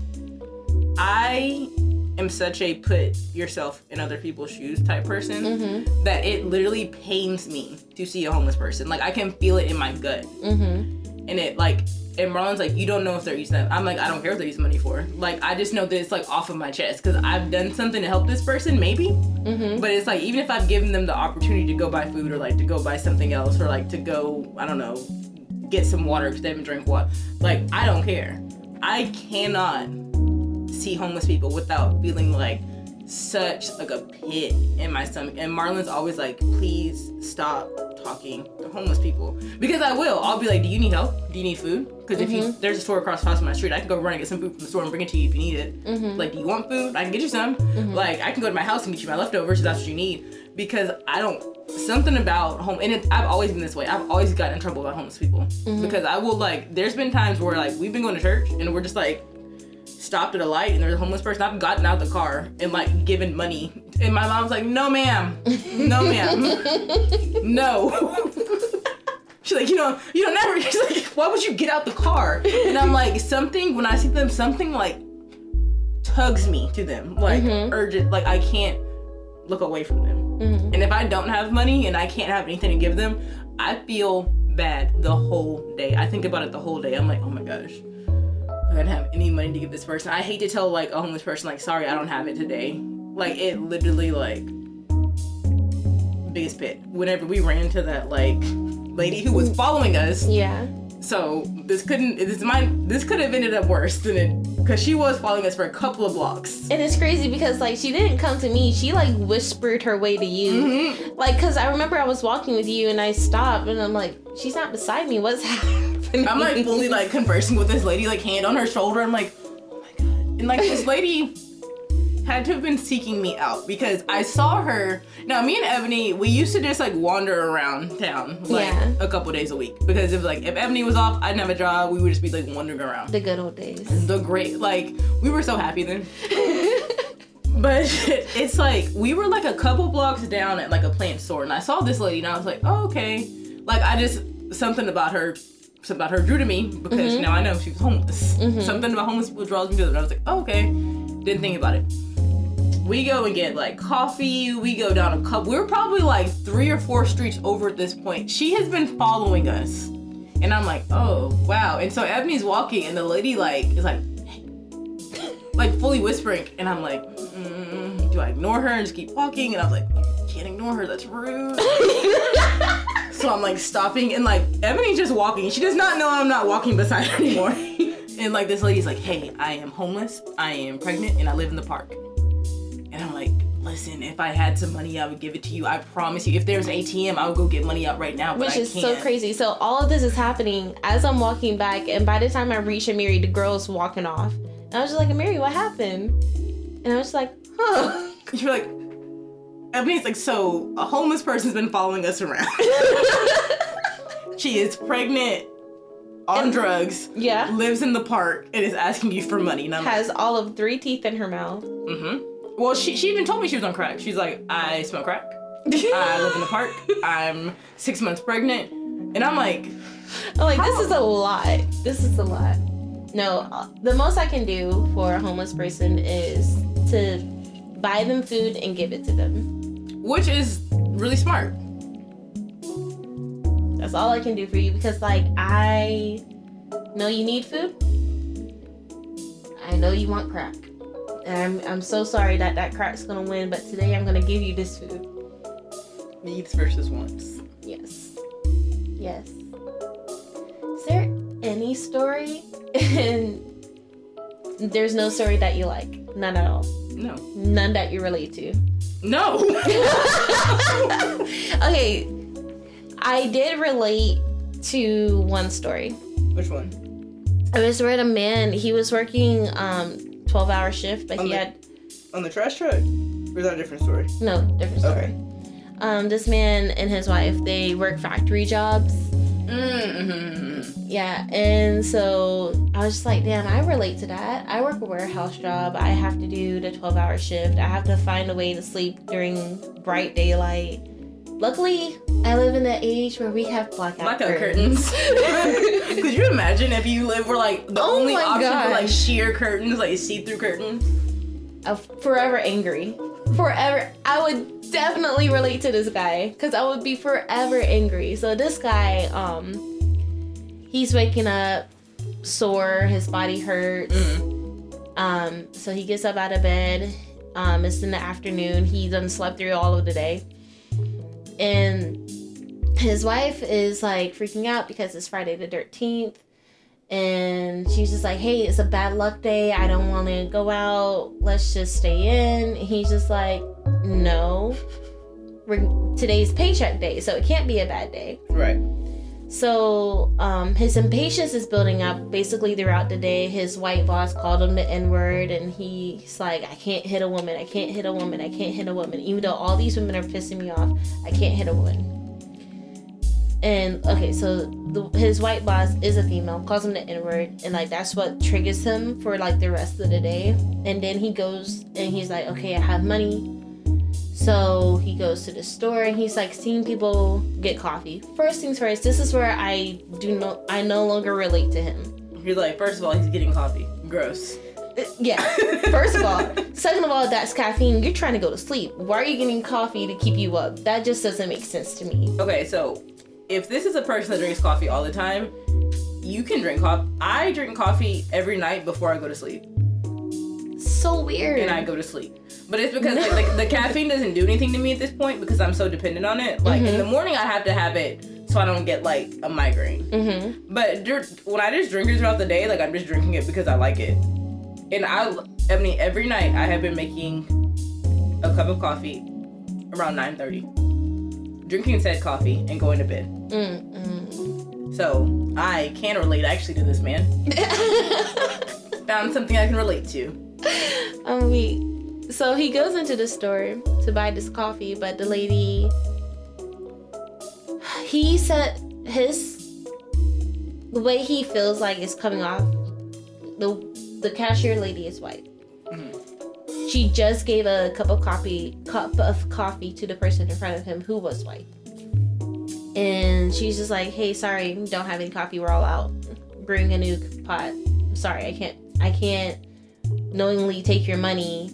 I am such a put yourself in other people's shoes type person Mhm. that it literally pains me to see a homeless person. Like I can feel it in my gut, Mhm. and it like. And Marlon's like, you don't know if they're using that. I'm like, I don't care what they're using money for. Like, I just know that it's like off of my chest because I've done something to help this person, maybe. Mhm. But it's like even if I've given them the opportunity to go buy food or like to go buy something else or like to go, I don't know, get some water because they haven't drank water. Like I don't care. I cannot see homeless people without feeling like such like a pit in my stomach. And Marlon's always like, please stop talking to homeless people because I will. I'll be like, do you need help? Do you need food? Because if you mm-hmm. there's a store across the house from my street, I can go run and get some food from the store and bring it to you if you need it. Mhm. Like, do you want food? I can get you some. Mm-hmm. Like, I can go to my house and get you my leftovers if that's what you need. Because I don't something about home and it, I've always been this way. I've always gotten in trouble about homeless people mm-hmm. because I will like. There's been times where like we've been going to church and we're just like stopped at a light and there's a homeless person. I've gotten out the car and like given money, and my mom's like, "No, ma'am, no, ma'am, no." She's like, you know, you don't never. She's like, why would you get out the car? And I'm like, something when I see them, something like tugs me to them, like Mhm. urgent, like I can't look away from them. Mhm. And if I don't have money and I can't have anything to give them, I feel bad the whole day. I think about it the whole day. I'm like, oh my gosh, I don't have any money to give this person. I hate to tell like a homeless person, like, sorry, I don't have it today. Like it literally like biggest pit. Whenever we ran to that like lady who was following us, Yeah. so this couldn't this might this could have ended up worse than it because she was following us for a couple of blocks. And it's crazy because like she didn't come to me. She like whispered her way to you. Mhm. Like cuz I remember I was walking with you and I stopped and I'm like she's not beside me. What's happening? I'm like fully like conversing with this lady, like hand on her shoulder. I'm like, oh my god. And like this lady had to have been seeking me out because I saw her. Now me and Ebony, we used to just like wander around town like Yeah. a couple days a week because if like if Ebony was off, I didn't have a job. We would just be like wandering around. the good old days. The great like we were so happy then. But it's like we were like a couple blocks down at like a plant store, and I saw this lady, and I was like, oh, okay. Like I just something about her, something about her drew to me because now I know she was homeless. Something about homeless people draws me to them. And I was like, oh, okay. Didn't think about it. We go and get like coffee. We go down a couple. We're probably like three or four streets over at this point. She has been following us, and I'm like, oh wow. And so Ebony's walking, and the lady like is like, like fully whispering, and I'm like, mm, do I ignore her and just keep walking? And I was like, you can't ignore her. That's rude. so I'm like stopping, and like Ebony's just walking. She does not know I'm not walking beside her anymore. and like this lady's like, hey, I am homeless, I am pregnant, and I live in the park. And I'm like, listen, if I had some money, I would give it to you. I promise you. If there's an ATM, I would go get money out right now. But Which is so crazy. So all of this is happening as I'm walking back, and by the time I reach Ameari, the girl's walking off. And I was just like, Ameari, what happened? And I was just like, huh. You're like, I mean, it's like, so a homeless person's been following us around. she is pregnant, on And- drugs, yeah. lives in the park, and is asking you for money. And I'm Has all of three teeth in her mouth. mm-hmm. Well, she, she even told me she was on crack. She's like, I smoke crack. I live in the park. I'm six months pregnant. And I'm like, I'm like, this is a lot. This is a lot. No, uh, the most I can do for a homeless person is to buy them food and give it to them. Which is really smart. That's all I can do for you because, like, I know you need food. I know you want crack. And I'm, I'm so sorry that that crack's gonna win, but today I'm gonna give you this food. Needs versus wants. Yes. Yes. Is there any story? And there's no story that you like. None at all. No. None that you relate to. No. okay. I did relate to one story. Which one? I was with a man, he was working um 12 hour shift, but he Okay. had On the trash truck? Or is that a different story? no different story. Okay. Um, this man and his wife, they work factory jobs. Mm-hmm. Yeah, and so I was just like, damn, I relate to that. I work a warehouse job. I have to do the 12 hour shift. I have to find a way to sleep during bright daylight. Luckily, I live in the age where we have blackout, Blackout curtains. Could you imagine if you live where like the Oh only option for like sheer curtains, like see-through curtains? I'm forever angry. Forever. I would definitely relate to this guy because I would be forever angry. So this guy, um, he's waking up sore. His body hurts. Mm. Um, so he gets up out of bed. Um, it's in the afternoon. He done slept through all of the day, and his wife is like freaking out because it's Friday the thirteenth, and she's just like, "Hey, it's a bad luck day. I don't want to go out. Let's just stay in." He's just like, "No, we're, today's paycheck day, so it can't be a bad day." Right. So um, his impatience is building up basically throughout the day. His white boss called him the N word, and he's like, I can't hit a woman. I can't hit a woman. I can't hit a woman. Even though all these women are pissing me off, I can't hit a woman. And okay, so the, his white boss is a female, calls him the N word, and like that's what triggers him for like the rest of the day. And then he goes and he's like, okay, I have money. So he goes to the store and he's like seeing people get coffee. First things first, this is where I do no I no longer relate to him. You're like, first of all, he's getting coffee. Gross. Uh, Yeah. First of all, second of all, that's caffeine. You're trying to go to sleep. Why are you getting coffee to keep you up? That just doesn't make sense to me. Okay, so if this is a person that drinks coffee all the time, you can drink coffee. I drink coffee every night before I go to sleep, So weird. and I go to sleep. But it's because like, like, the caffeine doesn't do anything to me at this point because I'm so dependent on it. Like in the morning, I have to have it so I don't get like a migraine. mm-hmm. But dur- when I just drink it throughout the day, like I'm just drinking it because I like it. And I, I mean, every night I have been making a cup of coffee around 9:30, drinking said coffee and going to bed. Mm-mm. So I can relate actually to this man. Found something I can relate to. um, we, so he goes into the store to buy this coffee, but the lady, he said his, the way he feels like it's coming off, the the cashier lady is white. She just gave a cup of coffee, cup of coffee to the person in front of him who was white, and she's just like, "Hey, sorry, don't have any coffee. We're all out. Bring a new pot. Sorry, I can't. I can't." Knowingly take your money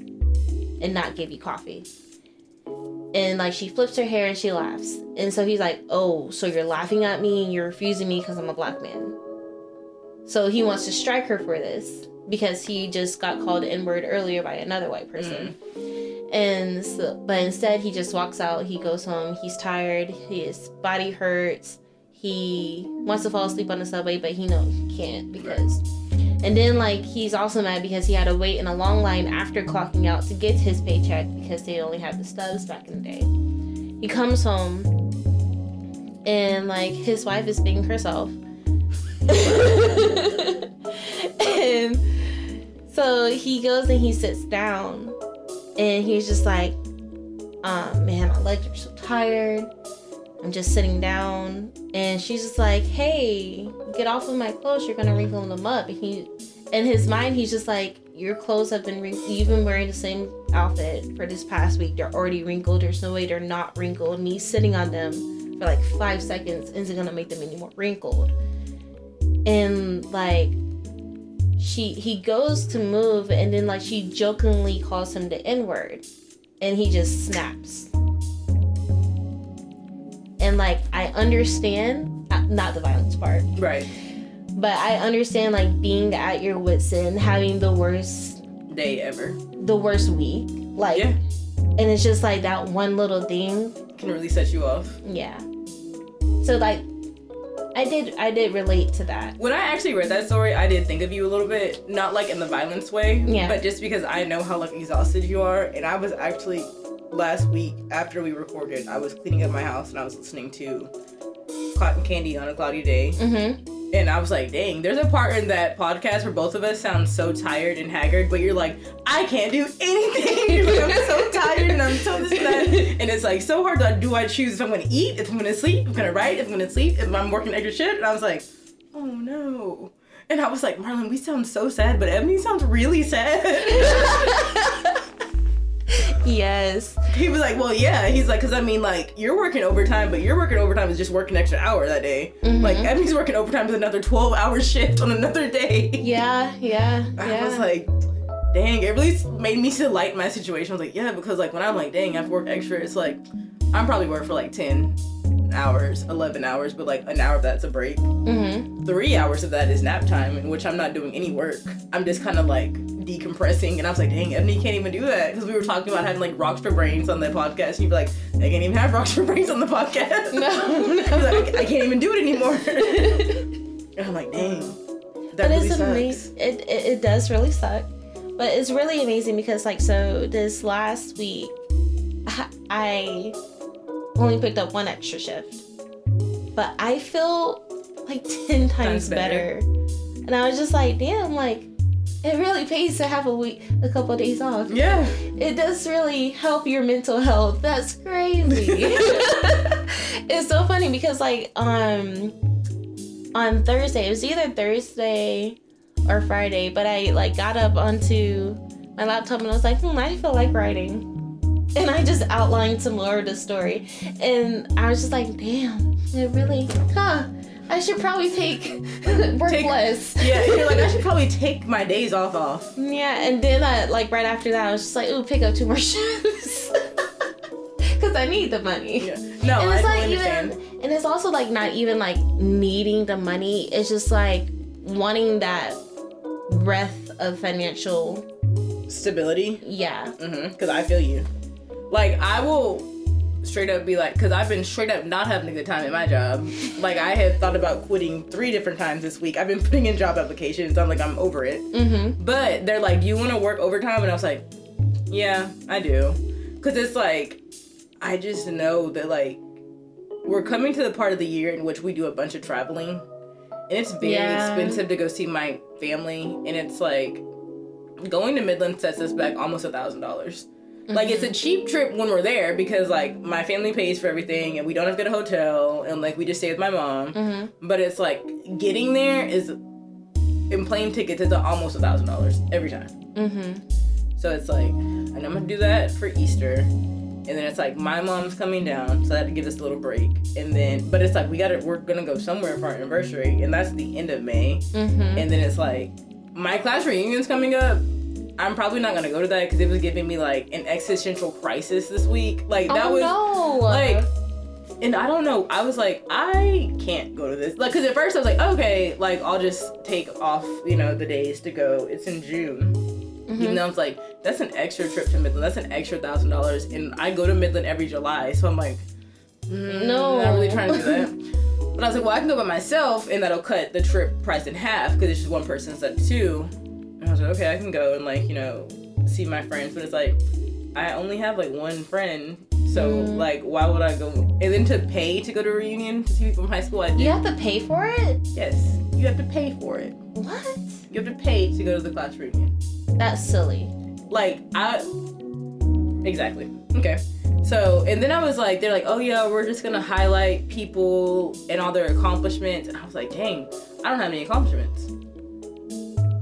and not give you coffee. And like she flips her hair and she laughs. And so he's like, "Oh, so you're laughing at me and you're refusing me because I'm a black man." So he wants to strike her for this because he just got called N word earlier by another white person. Mm. And so, but instead he just walks out. He goes home. He's tired. His body hurts. He wants to fall asleep on the subway, but he knows he can't because And then like he's also mad because he had to wait in a long line after clocking out to get his paycheck because they only had the stubs back in the day. He comes home and like his wife is being herself. and so he goes and he sits down and he's just like, um, man, my legs are so tired. I'm just sitting down. And she's just like, hey, get off of my clothes. You're gonna wrinkle them up. And he, in his mind, he's just like, your clothes have been wrinkled. You've been wearing the same outfit for this past week. They're already wrinkled. There's no way they're not wrinkled. Me sitting on them for like five seconds isn't gonna make them any more wrinkled. And like, she he goes to move, and then like she jokingly calls him the N word, and he just snaps. And like I understand, uh, not the violence part, Right. but I understand like being at your wits end, having the worst Day ever. the worst week, like, Yeah. and it's just like that one little thing, Can really set you off. yeah. So like, I did I did relate to that. When I actually read that story, I did think of you a little bit, not like in the violence way, Yeah. but just because I know how like exhausted you are, and I was actually last week after we recorded, I was cleaning up my house and I was listening to Cotton Candy on a cloudy day, Mm-hmm. and I was like, dang, there's a part in that podcast where both of us sound so tired and haggard, but you're like, I can't do anything. Like, I'm so tired and I'm so this and that, and it's like so hard to do I choose if I'm gonna eat, if I'm gonna sleep, if I'm gonna write, if I'm gonna sleep, if I'm working extra shift, and I was like, oh no. And I was like, Marlon, we sound so sad, but Ebony sounds really sad. Yes. he was like, well, yeah. He's like, because I mean, like, you're working overtime, but you're working overtime is just working extra hour that day. Like, Ebony's working overtime is another 12 hour shift on another day. Yeah. Yeah. I Yeah. was like, dang, it really made me to light my situation. I was like, yeah, because like when I'm like, dang, I've worked extra, it's like, I'm probably working for like 10 hours, 11 hours, but like an hour of that's a break. mm-hmm. Three hours of that is nap time, in which I'm not doing any work. I'm just kind of like decompressing. And I was like, dang, Ebony can't even do that. Because we were talking about having like rocks for brains on the podcast. And you'd be like, I can't even have rocks for brains on the podcast. No. I was like, I, can't even do it anymore. and I'm like, dang. That but really it's sucks. amazing. It, it it does really suck, but it's really amazing because like so this last week, I only picked up one extra shift, but I feel like ten times Times better. better. and I was just like, damn, like it really pays to have a week, a couple of days off. Yeah. It does really help your mental health. That's crazy. it's so funny because like um on Thursday, it was either Thursday or Friday, but I like got up onto my laptop and I was like, hmm, I feel like writing. And I just outlined some more of the story. And I was just like, damn, it really huh. I should probably take work Take- less. Yeah, you're like, I should probably take my days off off. Yeah, and then I, like right after that, I was just like, ooh, pick up two more shifts. Because I need the money. Yeah. No, and I it's totally like understand. even, and it's also like not even like needing the money. It's just like wanting that breath of financial, Stability. yeah. Mm-hmm. Because I feel you. Like, I will straight up be like, because I've been straight up not having a good time at my job. Like, I have thought about quitting three different times this week. I've been putting in job applications. I'm like, I'm over it. Mm-hmm. But they're like, do you want to work overtime? And I was like, yeah, I do. Because it's like, I just know that, like, we're coming to the part of the year in which we do a bunch of traveling. And it's very Yeah. expensive to go see my family. And it's like, going to Midland sets us back almost a thousand dollars. Like it's a cheap trip when we're there because like my family pays for everything and we don't have to get a hotel and like we just stay with my mom. Mm-hmm. But it's like getting there is in plane tickets it's almost a thousand dollars every time. Mm-hmm. So it's like and I'm gonna do that for Easter. And then it's like my mom's coming down, so I had to give us a little break. And then but it's like we gotta we're gonna go somewhere for our anniversary and that's the end of May. Mm-hmm. And then it's like my class reunion's coming up. I'm probably not gonna go to that because it was giving me like an existential crisis this week. Like that oh was no. like, and I don't know. I was like, I can't go to this. Like, cause at first I was like, okay, like I'll just take off, you know, the days to go. It's in June. Even though I was like, that's an extra trip to Midland. That's an extra thousand dollars, and I go to Midland every July. So I'm like, mm, No. not really trying to do that. But But I was like, well, I can go by myself, and that'll cut the trip price in half because it's just one person instead of two. And I was like, okay, I can go and like you know see my friends, but it's like I only have like one friend, so Mm. like why would I go? And then to pay to go to a reunion to see people from high school, I did. You have to pay for it? Yes, you have to pay for it. What? You have to pay to go to the class reunion. That's silly. Like I exactly. Okay. So and then I was like, they're like, oh yeah, we're just gonna highlight people and all their accomplishments, and I was like, dang, I don't have any accomplishments.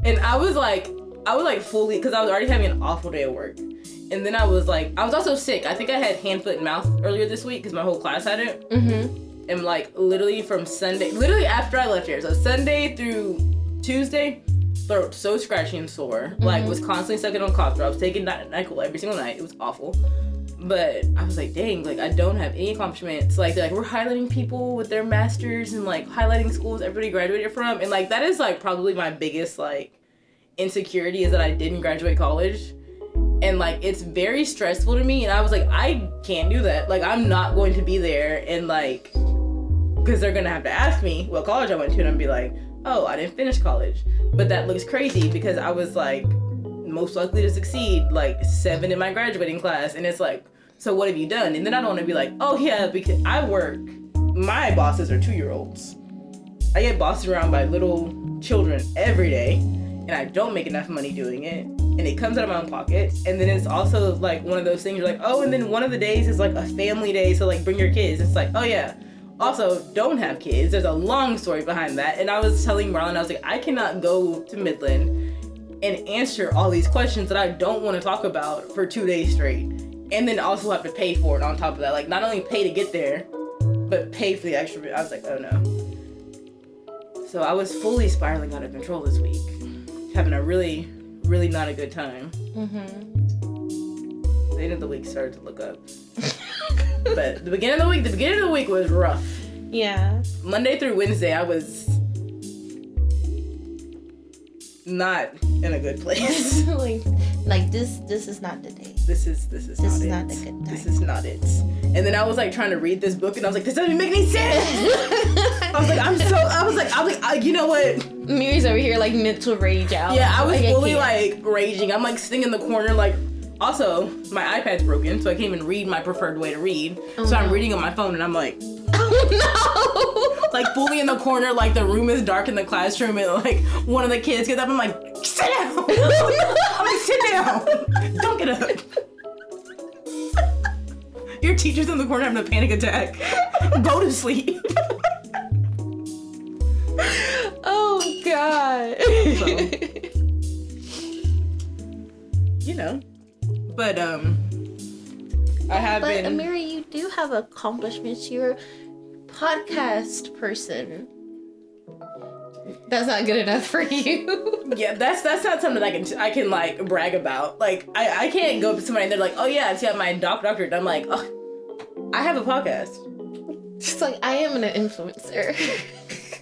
And I was like, I was like fully because I was already having an awful day at work. And then I was like, I was also sick. I think I had hand, foot, and mouth earlier this week because my whole class had it. Mm-hmm. And like literally from Sunday, literally after I left here, so Sunday through Tuesday, throat so scratchy and sore. Like was constantly sucking on cough drops, taking Ny- Nyquil every single night. It was awful. But I was like, dang, like I don't have any accomplishments. Like like we're highlighting people with their masters and like highlighting schools everybody graduated from, and like that is like probably my biggest like insecurity is that I didn't graduate college. And like it's very stressful to me, and I was like, I can't do that. Like I'm not going to be there, and like because they're gonna have to ask me what college I went to, and I'm be like, oh, I didn't finish college. But that looks crazy because I was like most likely to succeed, like seven in my graduating class, and it's like, so what have you done? And then I don't want to be like, oh yeah, because I work. My bosses are two year olds. I get bossed around by little children every day, and I don't make enough money doing it. And it comes out of my own pocket. And then it's also like one of those things you're like, oh, and then one of the days is like a family day, so like bring your kids. It's like, oh yeah. Also, don't have kids. There's a long story behind that. And I was telling Marlon, I was like, I cannot go to Midland and answer all these questions that I don't want to talk about for two days straight. And then also have to pay for it on top of that. Like, not only pay to get there, but pay for the extra. I was like, oh no. So I was fully spiraling out of control this week, having a really, really not a good time. Mm-hmm. The end of the week started to look up, but the beginning of the week, the beginning of the week was rough. Yeah. Monday through Wednesday, I was not in a good place. like, like this. This is not the day. this is this is This not is it. not the good day. This is not it. And then I was like trying to read this book, and I was like, this doesn't make any sense. I was like, I'm so. I was like, I was like, uh, you know what? Miri's over here like mental rage out. Yeah, I was Like, fully like raging. I'm like sitting in the corner, like. Also, my iPad's broken, so I can't even read my preferred way to read. Oh, so I'm no. reading on my phone, and I'm like, Oh no! like fully in the corner, like the room is dark in the classroom, and like one of the kids gets up. I'm like, sit down. I'm like, sit down. Don't get up. Your teacher's in the corner having a panic attack. Go to sleep. oh god. you know. But um, I have but been. Ameari, you do have accomplishments. You're a podcast person. That's not good enough for you. Yeah, that's that's not something I can I can like brag about. Like I, I can't go up to somebody and they're like, oh yeah, I have my doc doctorate. I'm like, oh, I have a podcast. It's like I am an influencer.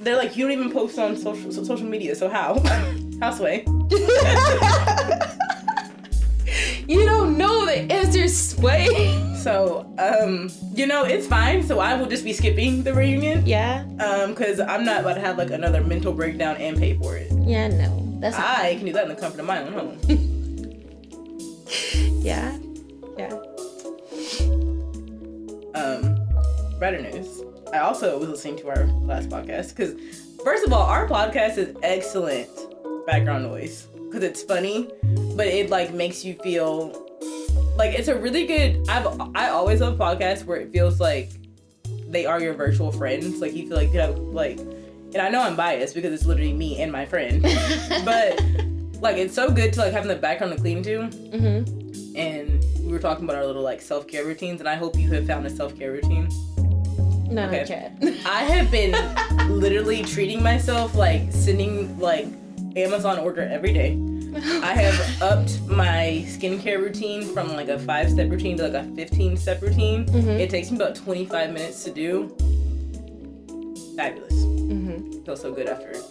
They're like, you don't even post on social so- social media, so how? How Sway. You don't know the answers, Sway. So um, you know, it's fine. So I will just be skipping the reunion. yeah. Um, because I'm not about to have like another mental breakdown and pay for it. Yeah. No. That's. I can do that in the comfort of my own home. Yeah. Yeah. um, better news. I also was listening to our last podcast because, first of all, our podcast is excellent background noise because it's funny, but it like makes you feel like it's a really good. I've I always love podcasts where it feels like they are your virtual friends. Like you feel like you have like, and I know I'm biased because it's literally me and my friend, but like it's so good to like having the background to clean to mm-hmm. and we were talking about our little like self-care routines and i hope you have found a self-care routine No, Okay. i have been literally treating myself like sending like amazon order every day i have upped my skincare routine from like a five step routine to like a 15 step routine Mhm. it takes me about 25 minutes to do fabulous mm-hmm. feels so good after it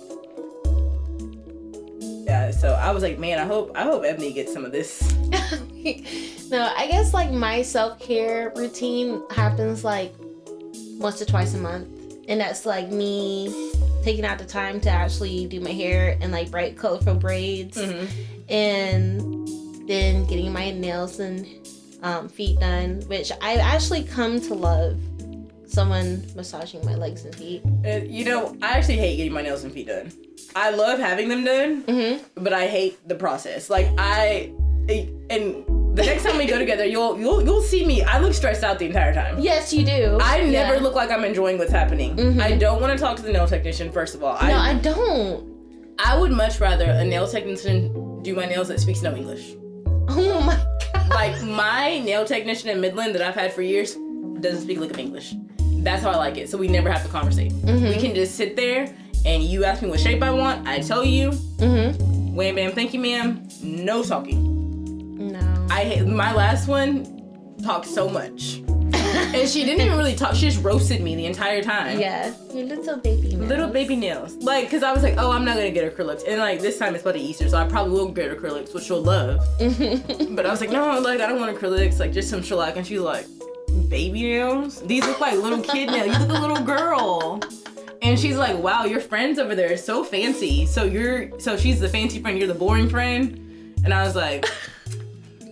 yeah so i was like man i hope i hope ebony gets some of this no, I guess like my self care routine happens like once or twice a month. and that's like me taking out the time to actually do my hair and like bright colorful braids Mhm. and then getting my nails and um, feet done which i've actually come to love someone massaging my legs and feet Uh, you know, I actually hate getting my nails and feet done. I love having them done, mm-hmm. but I hate the process. Like I, and the next time we go together, you'll you'll you'll see me. I look stressed out the entire time. yes you do I never Yeah. look like I'm enjoying what's happening. Mhm. I don't want to talk to the nail technician. First of all, no I i don't I would much rather a nail technician do my nails that speaks no English. oh my god Like my nail technician in Midland that I've had for years doesn't speak a lick of English. That's how I like it. So we never have to conversate. Mhm. We can just sit there and you ask me what shape I want. I tell you, mm-hmm. wham bam, thank you, ma'am. No talking. no I my last one talked so much. and she didn't even really talk. She just roasted me the entire time. yeah your little baby nails. Little baby nails. Like, cause I was like, oh, I'm not gonna get acrylics. And like this time it's about to Easter, so I probably will get acrylics, which she'll love. But I was like, no, like I don't want acrylics, like just some shellac. And she's like, baby nails? These look like little kid nails. You look a little girl. And she's like, wow, your friends over there is so fancy. So you're, so she's the fancy friend, you're the boring friend. And I was like,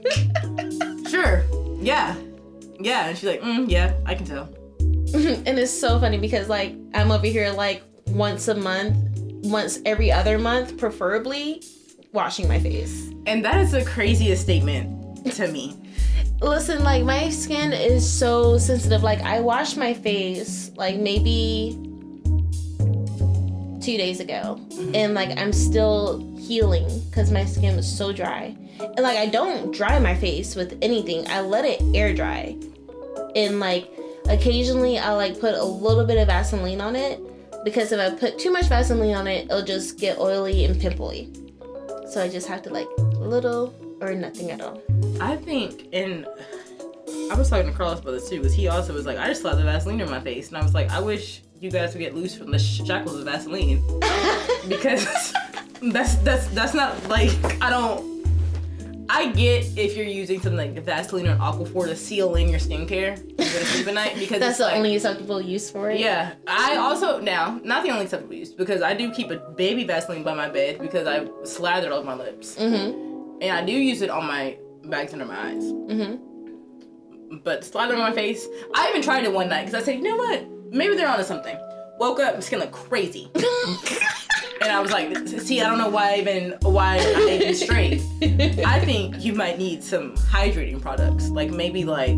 sure, yeah, yeah. And she's like, mm, yeah, I can tell. and it's so funny because like I'm over here like once a month, once every other month, preferably washing my face. And that is the craziest statement to me. Listen, like my skin is so sensitive. Like I washed my face like maybe two days ago, and like I'm still healing because my skin was so dry. And like I don't dry my face with anything. I let it air dry, and like occasionally I like put a little bit of Vaseline on it because if I put too much Vaseline on it, it'll just get oily and pimply. So I just have to like little or nothing at all. I think, and I was talking to Carlos about this too, because he also was like, I just slapped the Vaseline in my face, and I was like, I wish you guys would get loose from the shackles of Vaseline, because that's that's that's not like I don't. I get if you're using something like Vaseline or Aquaphor to seal in your skincare to sleep at night because That's the like, only acceptable use for it. Yeah, I also now not the only acceptable use because I do keep a baby Vaseline by my bed because I slathered all my lips, Mhm. and I do use it on my bags under my eyes. Mhm. But slather on my face, I even tried it one night because I said, you know what? Maybe they're onto something. Woke up, my skin looked crazy, and I was like, see, I don't know why I even why I made you straight. I think you might need some hydrating products, like maybe like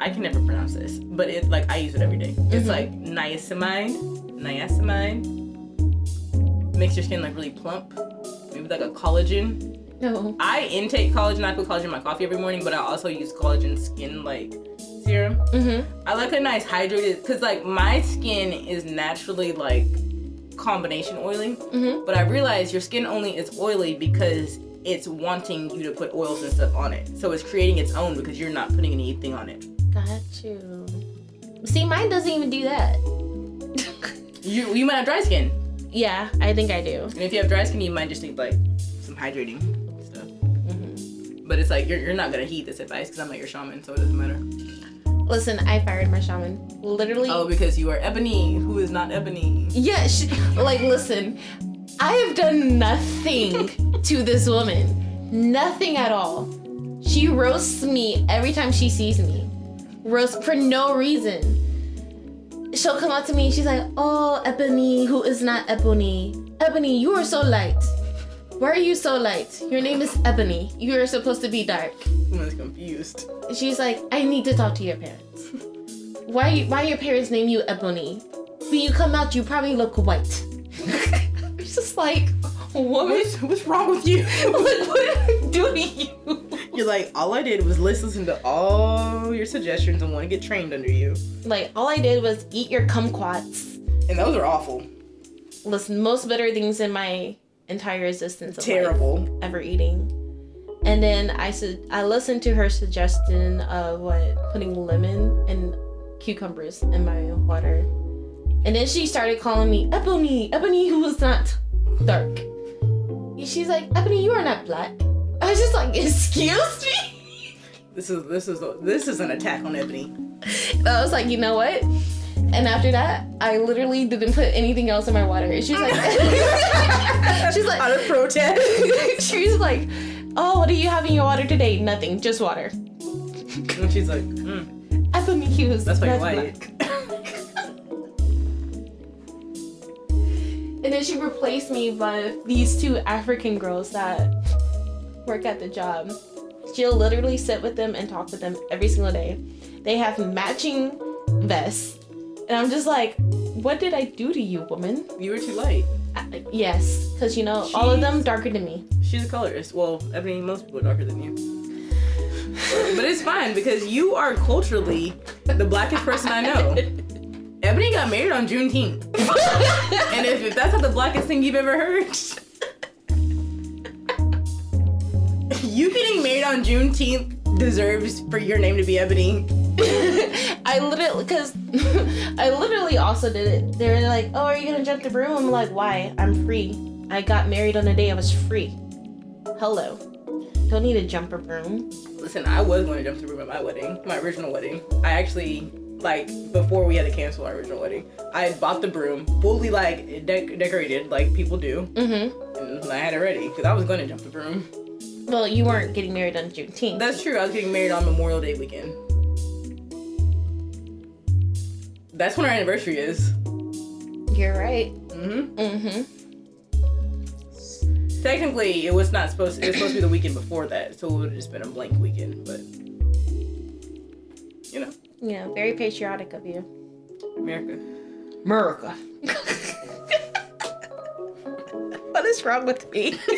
I can never pronounce this, but it like I use it every day. It's Mhm. like niacinamide, niacinamide. Makes your skin like really plump. Maybe like a collagen. No. I intake collagen. I put collagen in my coffee every morning, but I also use collagen skin like serum. Mhm. I like a nice hydrated because like my skin is naturally like combination oily, Mhm. but I realize your skin only is oily because it's wanting you to put oils and stuff on it. So it's creating its own because you're not putting anything on it. Got you. See, mine doesn't even do that. You you might have dry skin, yeah, I think I do. and if you have dry skin, you might just need like some hydrating stuff. Mhm. But it's like you're, you're not gonna heed this advice because I'm not your shaman, so it doesn't matter. Listen, I fired my shaman. Literally. Oh, because you are Ebony, who is not Ebony. Yeah, she, like, listen, I have done nothing to this woman. Nothing at all. She roasts me every time she sees me. Roast for no reason. She'll come up to me and she's like, Oh, Ebony, who is not Ebony? Ebony, you are so light. Why are you so light? Your name is Ebony. You are supposed to be dark. Someone's confused. She's like, I need to talk to your parents. Why why your parents name you Ebony? When you come out, you probably look white. it's just like, what What's, what's wrong with you? like, what did I do to you? You're like, all I did was listen to all your suggestions and want to get trained under you. Like, all I did was eat your kumquats. And those are awful. Listen, most bitter things in my entire existence. Of Terrible. ever eating. And then I said I listened to her suggestion of what putting lemon and cucumbers in my water. And then she started calling me Ebony, Ebony who was not dark. She's like, Ebony, you are not black. I was just like, excuse me? This is this is this is an attack on Ebony. I was like, you know what? And after that, I literally didn't put anything else in my water. She's like, she's like, Out of protest. she's like, oh, what do you have in your water today? Nothing, just water. and she's like, mm, FMEQs. that's what you black. like. And then she replaced me by these two African girls that work at the job. She'll literally sit with them and talk with them every single day. They have matching vests. And I'm just like, what did I do to you, woman? You were too light. I- yes, because you know, all of them darker than me. She's a colorist. Well, I mean, most people are darker than you. but it's fine because you are culturally the blackest person I know. Ebony got married on Juneteenth. and if, if that's not the blackest thing you've ever heard, you getting married on Juneteenth deserves for your name to be Ebony. I literally, because I literally also did it. They were like, oh, are you gonna jump the broom? I'm like, why? I'm free. I got married on the day I was free. Hello. Don't need a jumper broom. Listen, I was going to jump the room at my wedding, my original wedding. I actually, like, before we had to cancel our original wedding, I bought the broom, fully, like, dec- decorated, like people do, Mm-hmm. and I had it ready, because I was going to jump the broom. Well, you weren't getting married on Juneteenth. That's true, I was getting married on Memorial Day weekend. That's when our anniversary is. You're right. Mm-hmm. Mm-hmm. Technically, it was not supposed. To, It was supposed to be the weekend before that, so it would have just been a blank weekend. But you know, Yeah, very patriotic of you. America. America. what is wrong with me?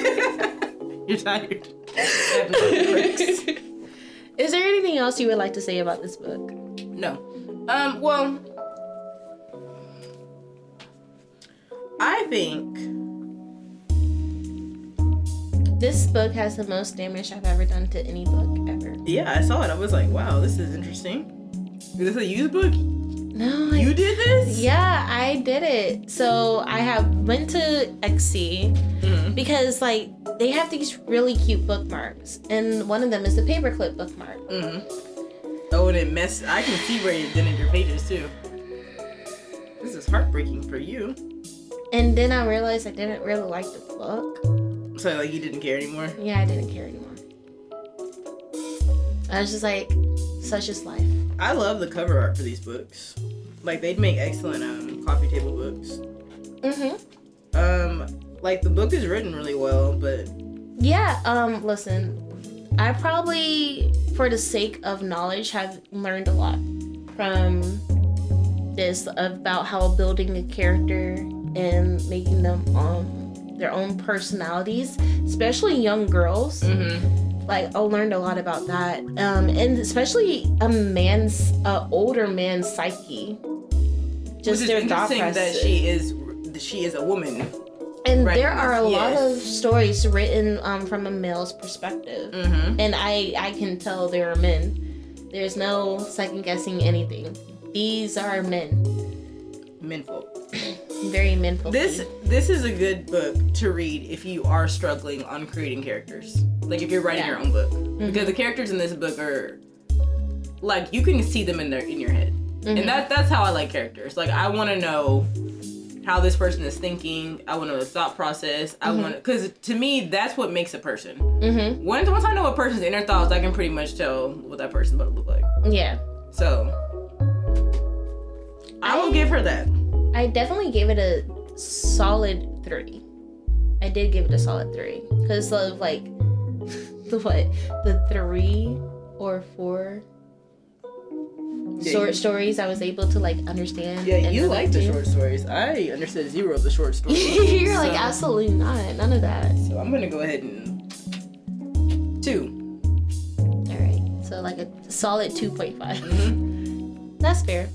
You're tired. I have no breaks. is there anything else you would like to say about this book? No. Um, well, I think This book has the most damage I've ever done to any book ever. yeah, I saw it. I was like, wow, this is interesting. Is this a used book? No, I You did this? Yeah, I did it. So I have went to Etsy Mhm. because like they have these really cute bookmarks, and one of them is the paperclip bookmark. Mhm. Oh, and it messed. I can see where you dented your pages too. This is heartbreaking for you. And then I realized I didn't really like the book. So like you didn't care anymore. Yeah, I didn't care anymore. I was just like, such is life. I love the cover art for these books. Like they'd make excellent um, coffee table books. Mm-hmm. Um, like the book is written really well, but Yeah, um, listen, I probably, for the sake of knowledge, have learned a lot from this about how building a character and making them um their own personalities, especially young girls. mm-hmm. Like I learned a lot about that, um, and especially a man's, uh, older man's psyche. which Just is their thought interesting that she is she is a woman. and right, there are a lot of stories written um, from a male's perspective. Mm-hmm. and I I can tell there are men. There's no second guessing anything. These are men, Menfolk. Very menful. This this is a good book to read if you are struggling on creating characters. Like if you're writing Yeah. your own book, because the characters in this book are like you can see them in their in your head, Mhm. and that that's how I like characters. Like I want to know how this person is thinking. I want to know the thought process. I want because to me that's what makes a person. Mm-hmm. Once once I know a person's inner thoughts, I can pretty much tell what that person's about to look like. Yeah, So I will give her that. I definitely gave it a solid three. I did give it a solid three because of like the what the three or four Yeah, short you- stories I was able to like understand. Yeah, and you like the short stories. I understood zero of the short stories. You're like absolutely not. None of that. So I'm gonna go ahead and two. All right. So like a solid 2.5. Mhm. That's fair.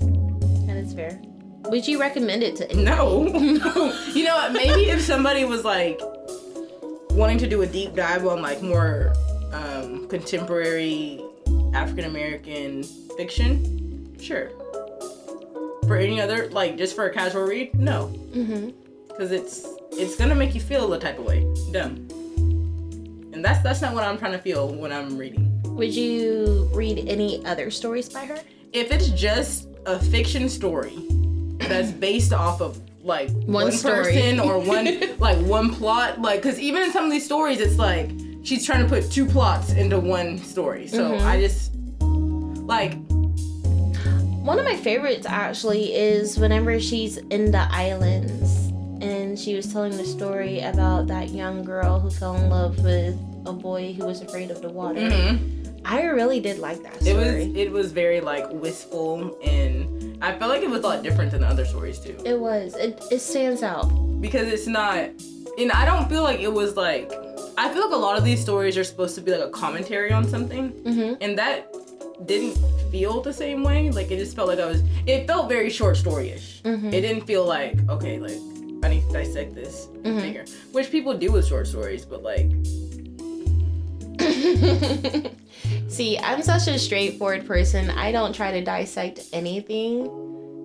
That is fair. Would you recommend it to anyone? No, no. You know what? Maybe if somebody was like wanting to do a deep dive on like more um, contemporary African American fiction, sure. For any other, like just for a casual read, no, Mm-hmm. because it's it's gonna make you feel a type of way, dumb. And that's that's not what I'm trying to feel when I'm reading. Would you read any other stories by her? if it's just a fiction story that's based off of like One story. person or one like one plot, like because even in some of these stories, it's like she's trying to put two plots into one story. So Mm-hmm. I just like One of my favorites actually is whenever she's in the islands and she was telling the story about that young girl who fell in love with a boy who was afraid of the water. mhm. I really did like that it was it was very like wistful and I felt like it was a lot different than the other stories too. It was. It, it stands out. because it's not and i don't feel like it was like i feel like a lot of these stories are supposed to be like a commentary on something hmm and that didn't feel the same way like it just felt like i was it felt very short story-ish Mhm. it didn't feel like okay like i need to dissect this Mhm. figure which people do with short stories but like See, I'm such a straightforward person. I don't try to dissect anything.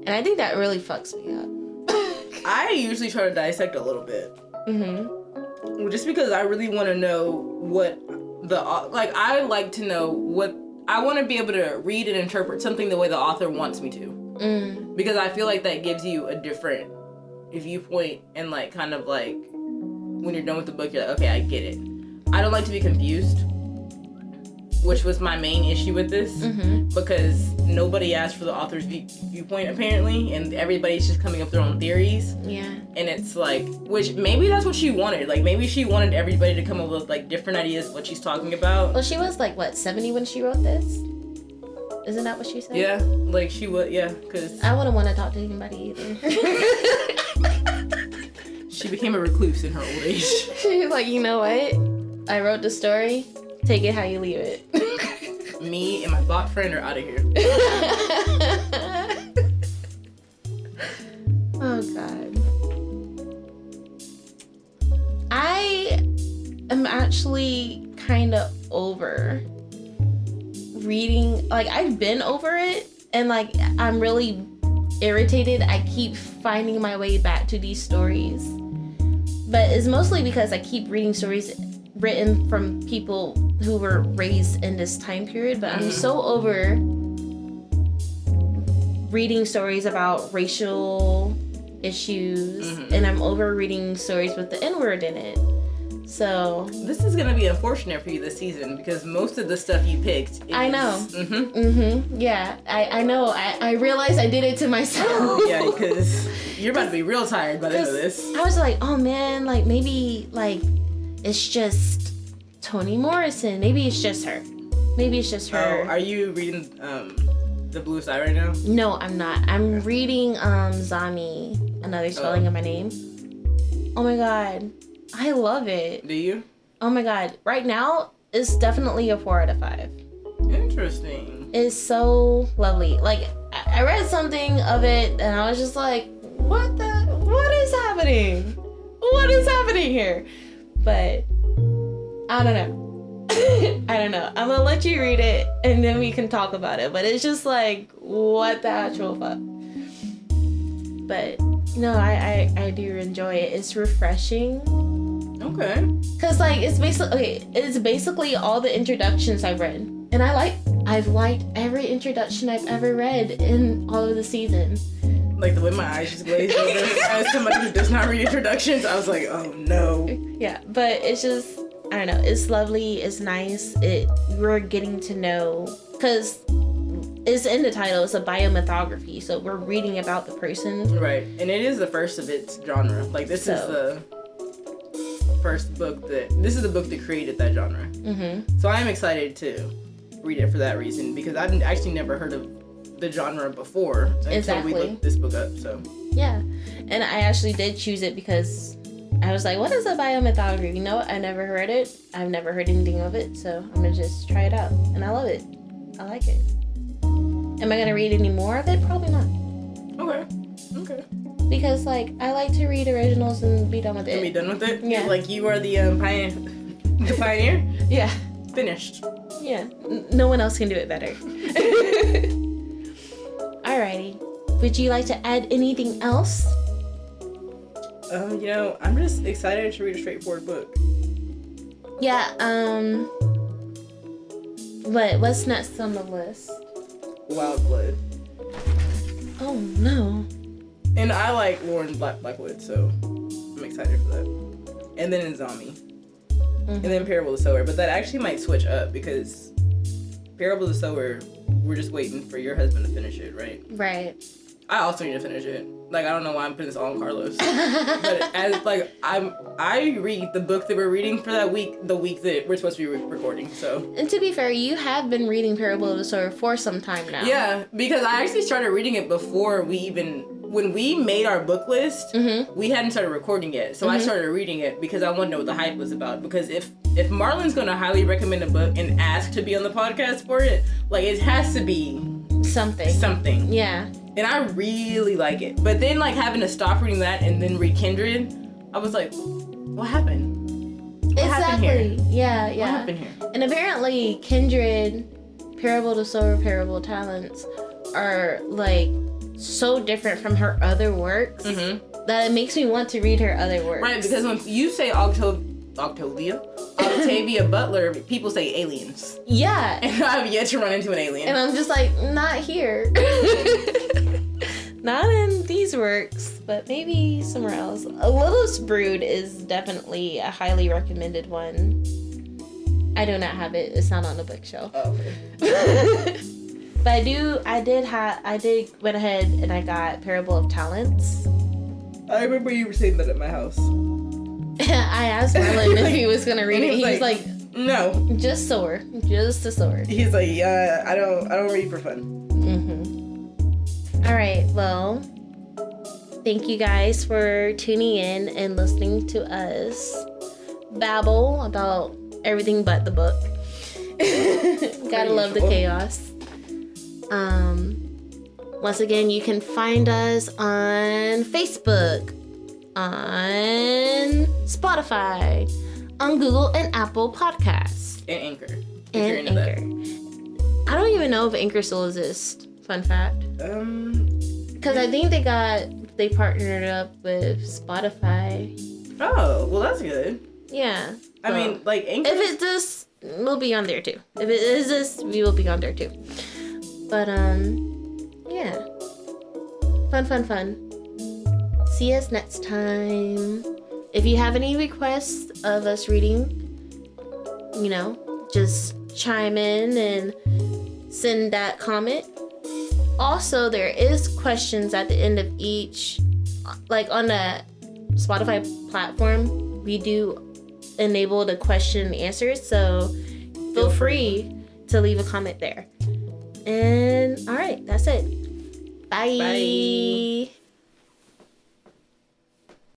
And I think that really fucks me up. i usually try to dissect a little bit hmm just because i really want to know what the like i like to know what i want to be able to read and interpret something the way the author wants me to Mm. because I feel like that gives you a different viewpoint and like kind of like when you're done with the book, you're like, okay, I get it. I don't like to be confused, which was my main issue with this hmm because nobody asked for the author's view- viewpoint apparently, and everybody's just coming up with their own theories, Yeah. and it's like, which maybe that's what she wanted. Like maybe she wanted everybody to come up with like different ideas of what she's talking about. Well, she was like, what, 70 when she wrote this? Isn't that what she said? Yeah, like she would, yeah, because I wouldn't want to talk to anybody either. she became a recluse in her old age. She's like, you know what? I wrote the story. Take it how you leave it. Me and my bot friend are out of here. oh god. I am actually kind of over reading like I've been over it and like I'm really irritated. I keep finding my way back to these stories. But it's mostly because I keep reading stories written from people who were raised in this time period, but I'm so over reading stories about racial issues Mhm. and I'm over reading stories with the N word in it. So, This is gonna be unfortunate for you this season because most of the stuff you picked. Is, I know. hmm mm-hmm, yeah, I, I know. I, I realized I did it to myself. Yeah, because you're about to be real tired by the end of this. I was like, oh man, like maybe like it's just Toni Morrison. Maybe it's just her. Maybe it's just her. Oh, are you reading um, the Bluest Eye right now? no, I'm not. I'm reading um Zami, another spelling Oh. of my name. Oh my god. I love it. Do you? Oh my god. Right now it's definitely a four out of five. Interesting. It's so lovely. Like I read something of it and I was just like, what the what is happening? What is happening here? But I don't know. I don't know. I'm gonna let you read it and then we can talk about it. But it's just like, what the actual fuck? But no, I, I, I do enjoy it. It's refreshing. Okay. Cause like it's basically okay, it's basically all the introductions I've read. And I like I've liked every introduction I've ever read in all of the season. Like the way my eyes just glazed over as somebody who does not read introductions, I was like, oh no. Yeah, but it's just I don't know. It's lovely. It's nice. It we're getting to know because it's in the title. It's a biomythography, so we're reading about the person. Right, and it is the first of its genre. Like this is the first book that this is the book that created that genre. Mm-hmm. So I am excited to read it for that reason because I've actually never heard of the genre before until Exactly. we looked this book up. So Yeah, and I actually did choose it because I was like, "What is a biomythography?" You know. I never heard it. I've never heard anything of it, so I'm gonna just try it out, and I love it. I like it. Am I gonna read any more of it? Probably not, okay, okay. because like I like to read originals and be done with Can be done with it. Yeah. Like you are the um, pioneer. the pioneer. Yeah, Finished. yeah. No one else can do it better. Alrighty. Would you like to add anything else? Um, you know, I'm just excited to read a straightforward book. Yeah. Um. What What's next on the list? Wild Blood. Oh no. And I like Lauren Black Blackwood, so I'm excited for that. And then in Zami. And then Parable of the Sower. But that actually might switch up because Parable of the Sower, we're just waiting for your husband to finish it, right? Right. I also need to finish it. Like I don't know why I'm putting this all on Carlos. but as like I'm I read the book that we're reading for that week, the week that we're supposed to be re- recording. So And to be fair, you have been reading Parable of the Sower for some time now. yeah, because I actually started reading it before we even when we made our book list. Mhm. We hadn't started recording yet, so I started reading it because I wanted to know what the hype was about. Because if if Marlon's gonna highly recommend a book and ask to be on the podcast for it, like it has to be Something. something. Yeah. and I really like it. But then like having to stop reading that and then read Kindred, I was like, what happened? What happened exactly. here? Yeah, yeah. What happened here? And apparently, Kindred, Parable to Sower, Parable Talents are like so different from her other works that it makes me want to read her other works. Mm-hmm. Right, because when you say Octo- Octavia, Octavia Butler, people say aliens, yeah, and I've yet to run into an alien. and I'm just like, not here. not in these works, but maybe somewhere else. A Lilith's Brood is definitely a highly recommended one. I do not have it. It's not on the bookshelf. Oh, okay. but I do. I did have. I did went ahead and I got Parable of Talents. I remember you were saying that at my house. I asked Marlon if he was gonna read it. he was like, No, just soar, just a soar. he's like, yeah, I don't, I don't read for fun. Mm-hmm. All right. Well, thank you guys for tuning in and listening to us babble about everything but the book. Gotta love the chaos. Um, once again, you can find us on Facebook, on Spotify, on Google and Apple Podcasts, And Anchor. and into that. Anchor. I don't even know if Anchor still exists. Fun fact. Um. Because I think they got they partnered up with Spotify. Oh, well, that's good. Yeah. I So, mean, like Anchor. if it does, we'll be on there too. If it is this, we will be on there too. But um, yeah. Fun, fun, fun. See us next time. If you have any requests of us reading, you know, just chime in and send that comment. Also, there is questions at the end of each, like on the Spotify platform. We do enable the question and answers, so feel free to leave a comment there. And all right, that's it. Bye. Bye.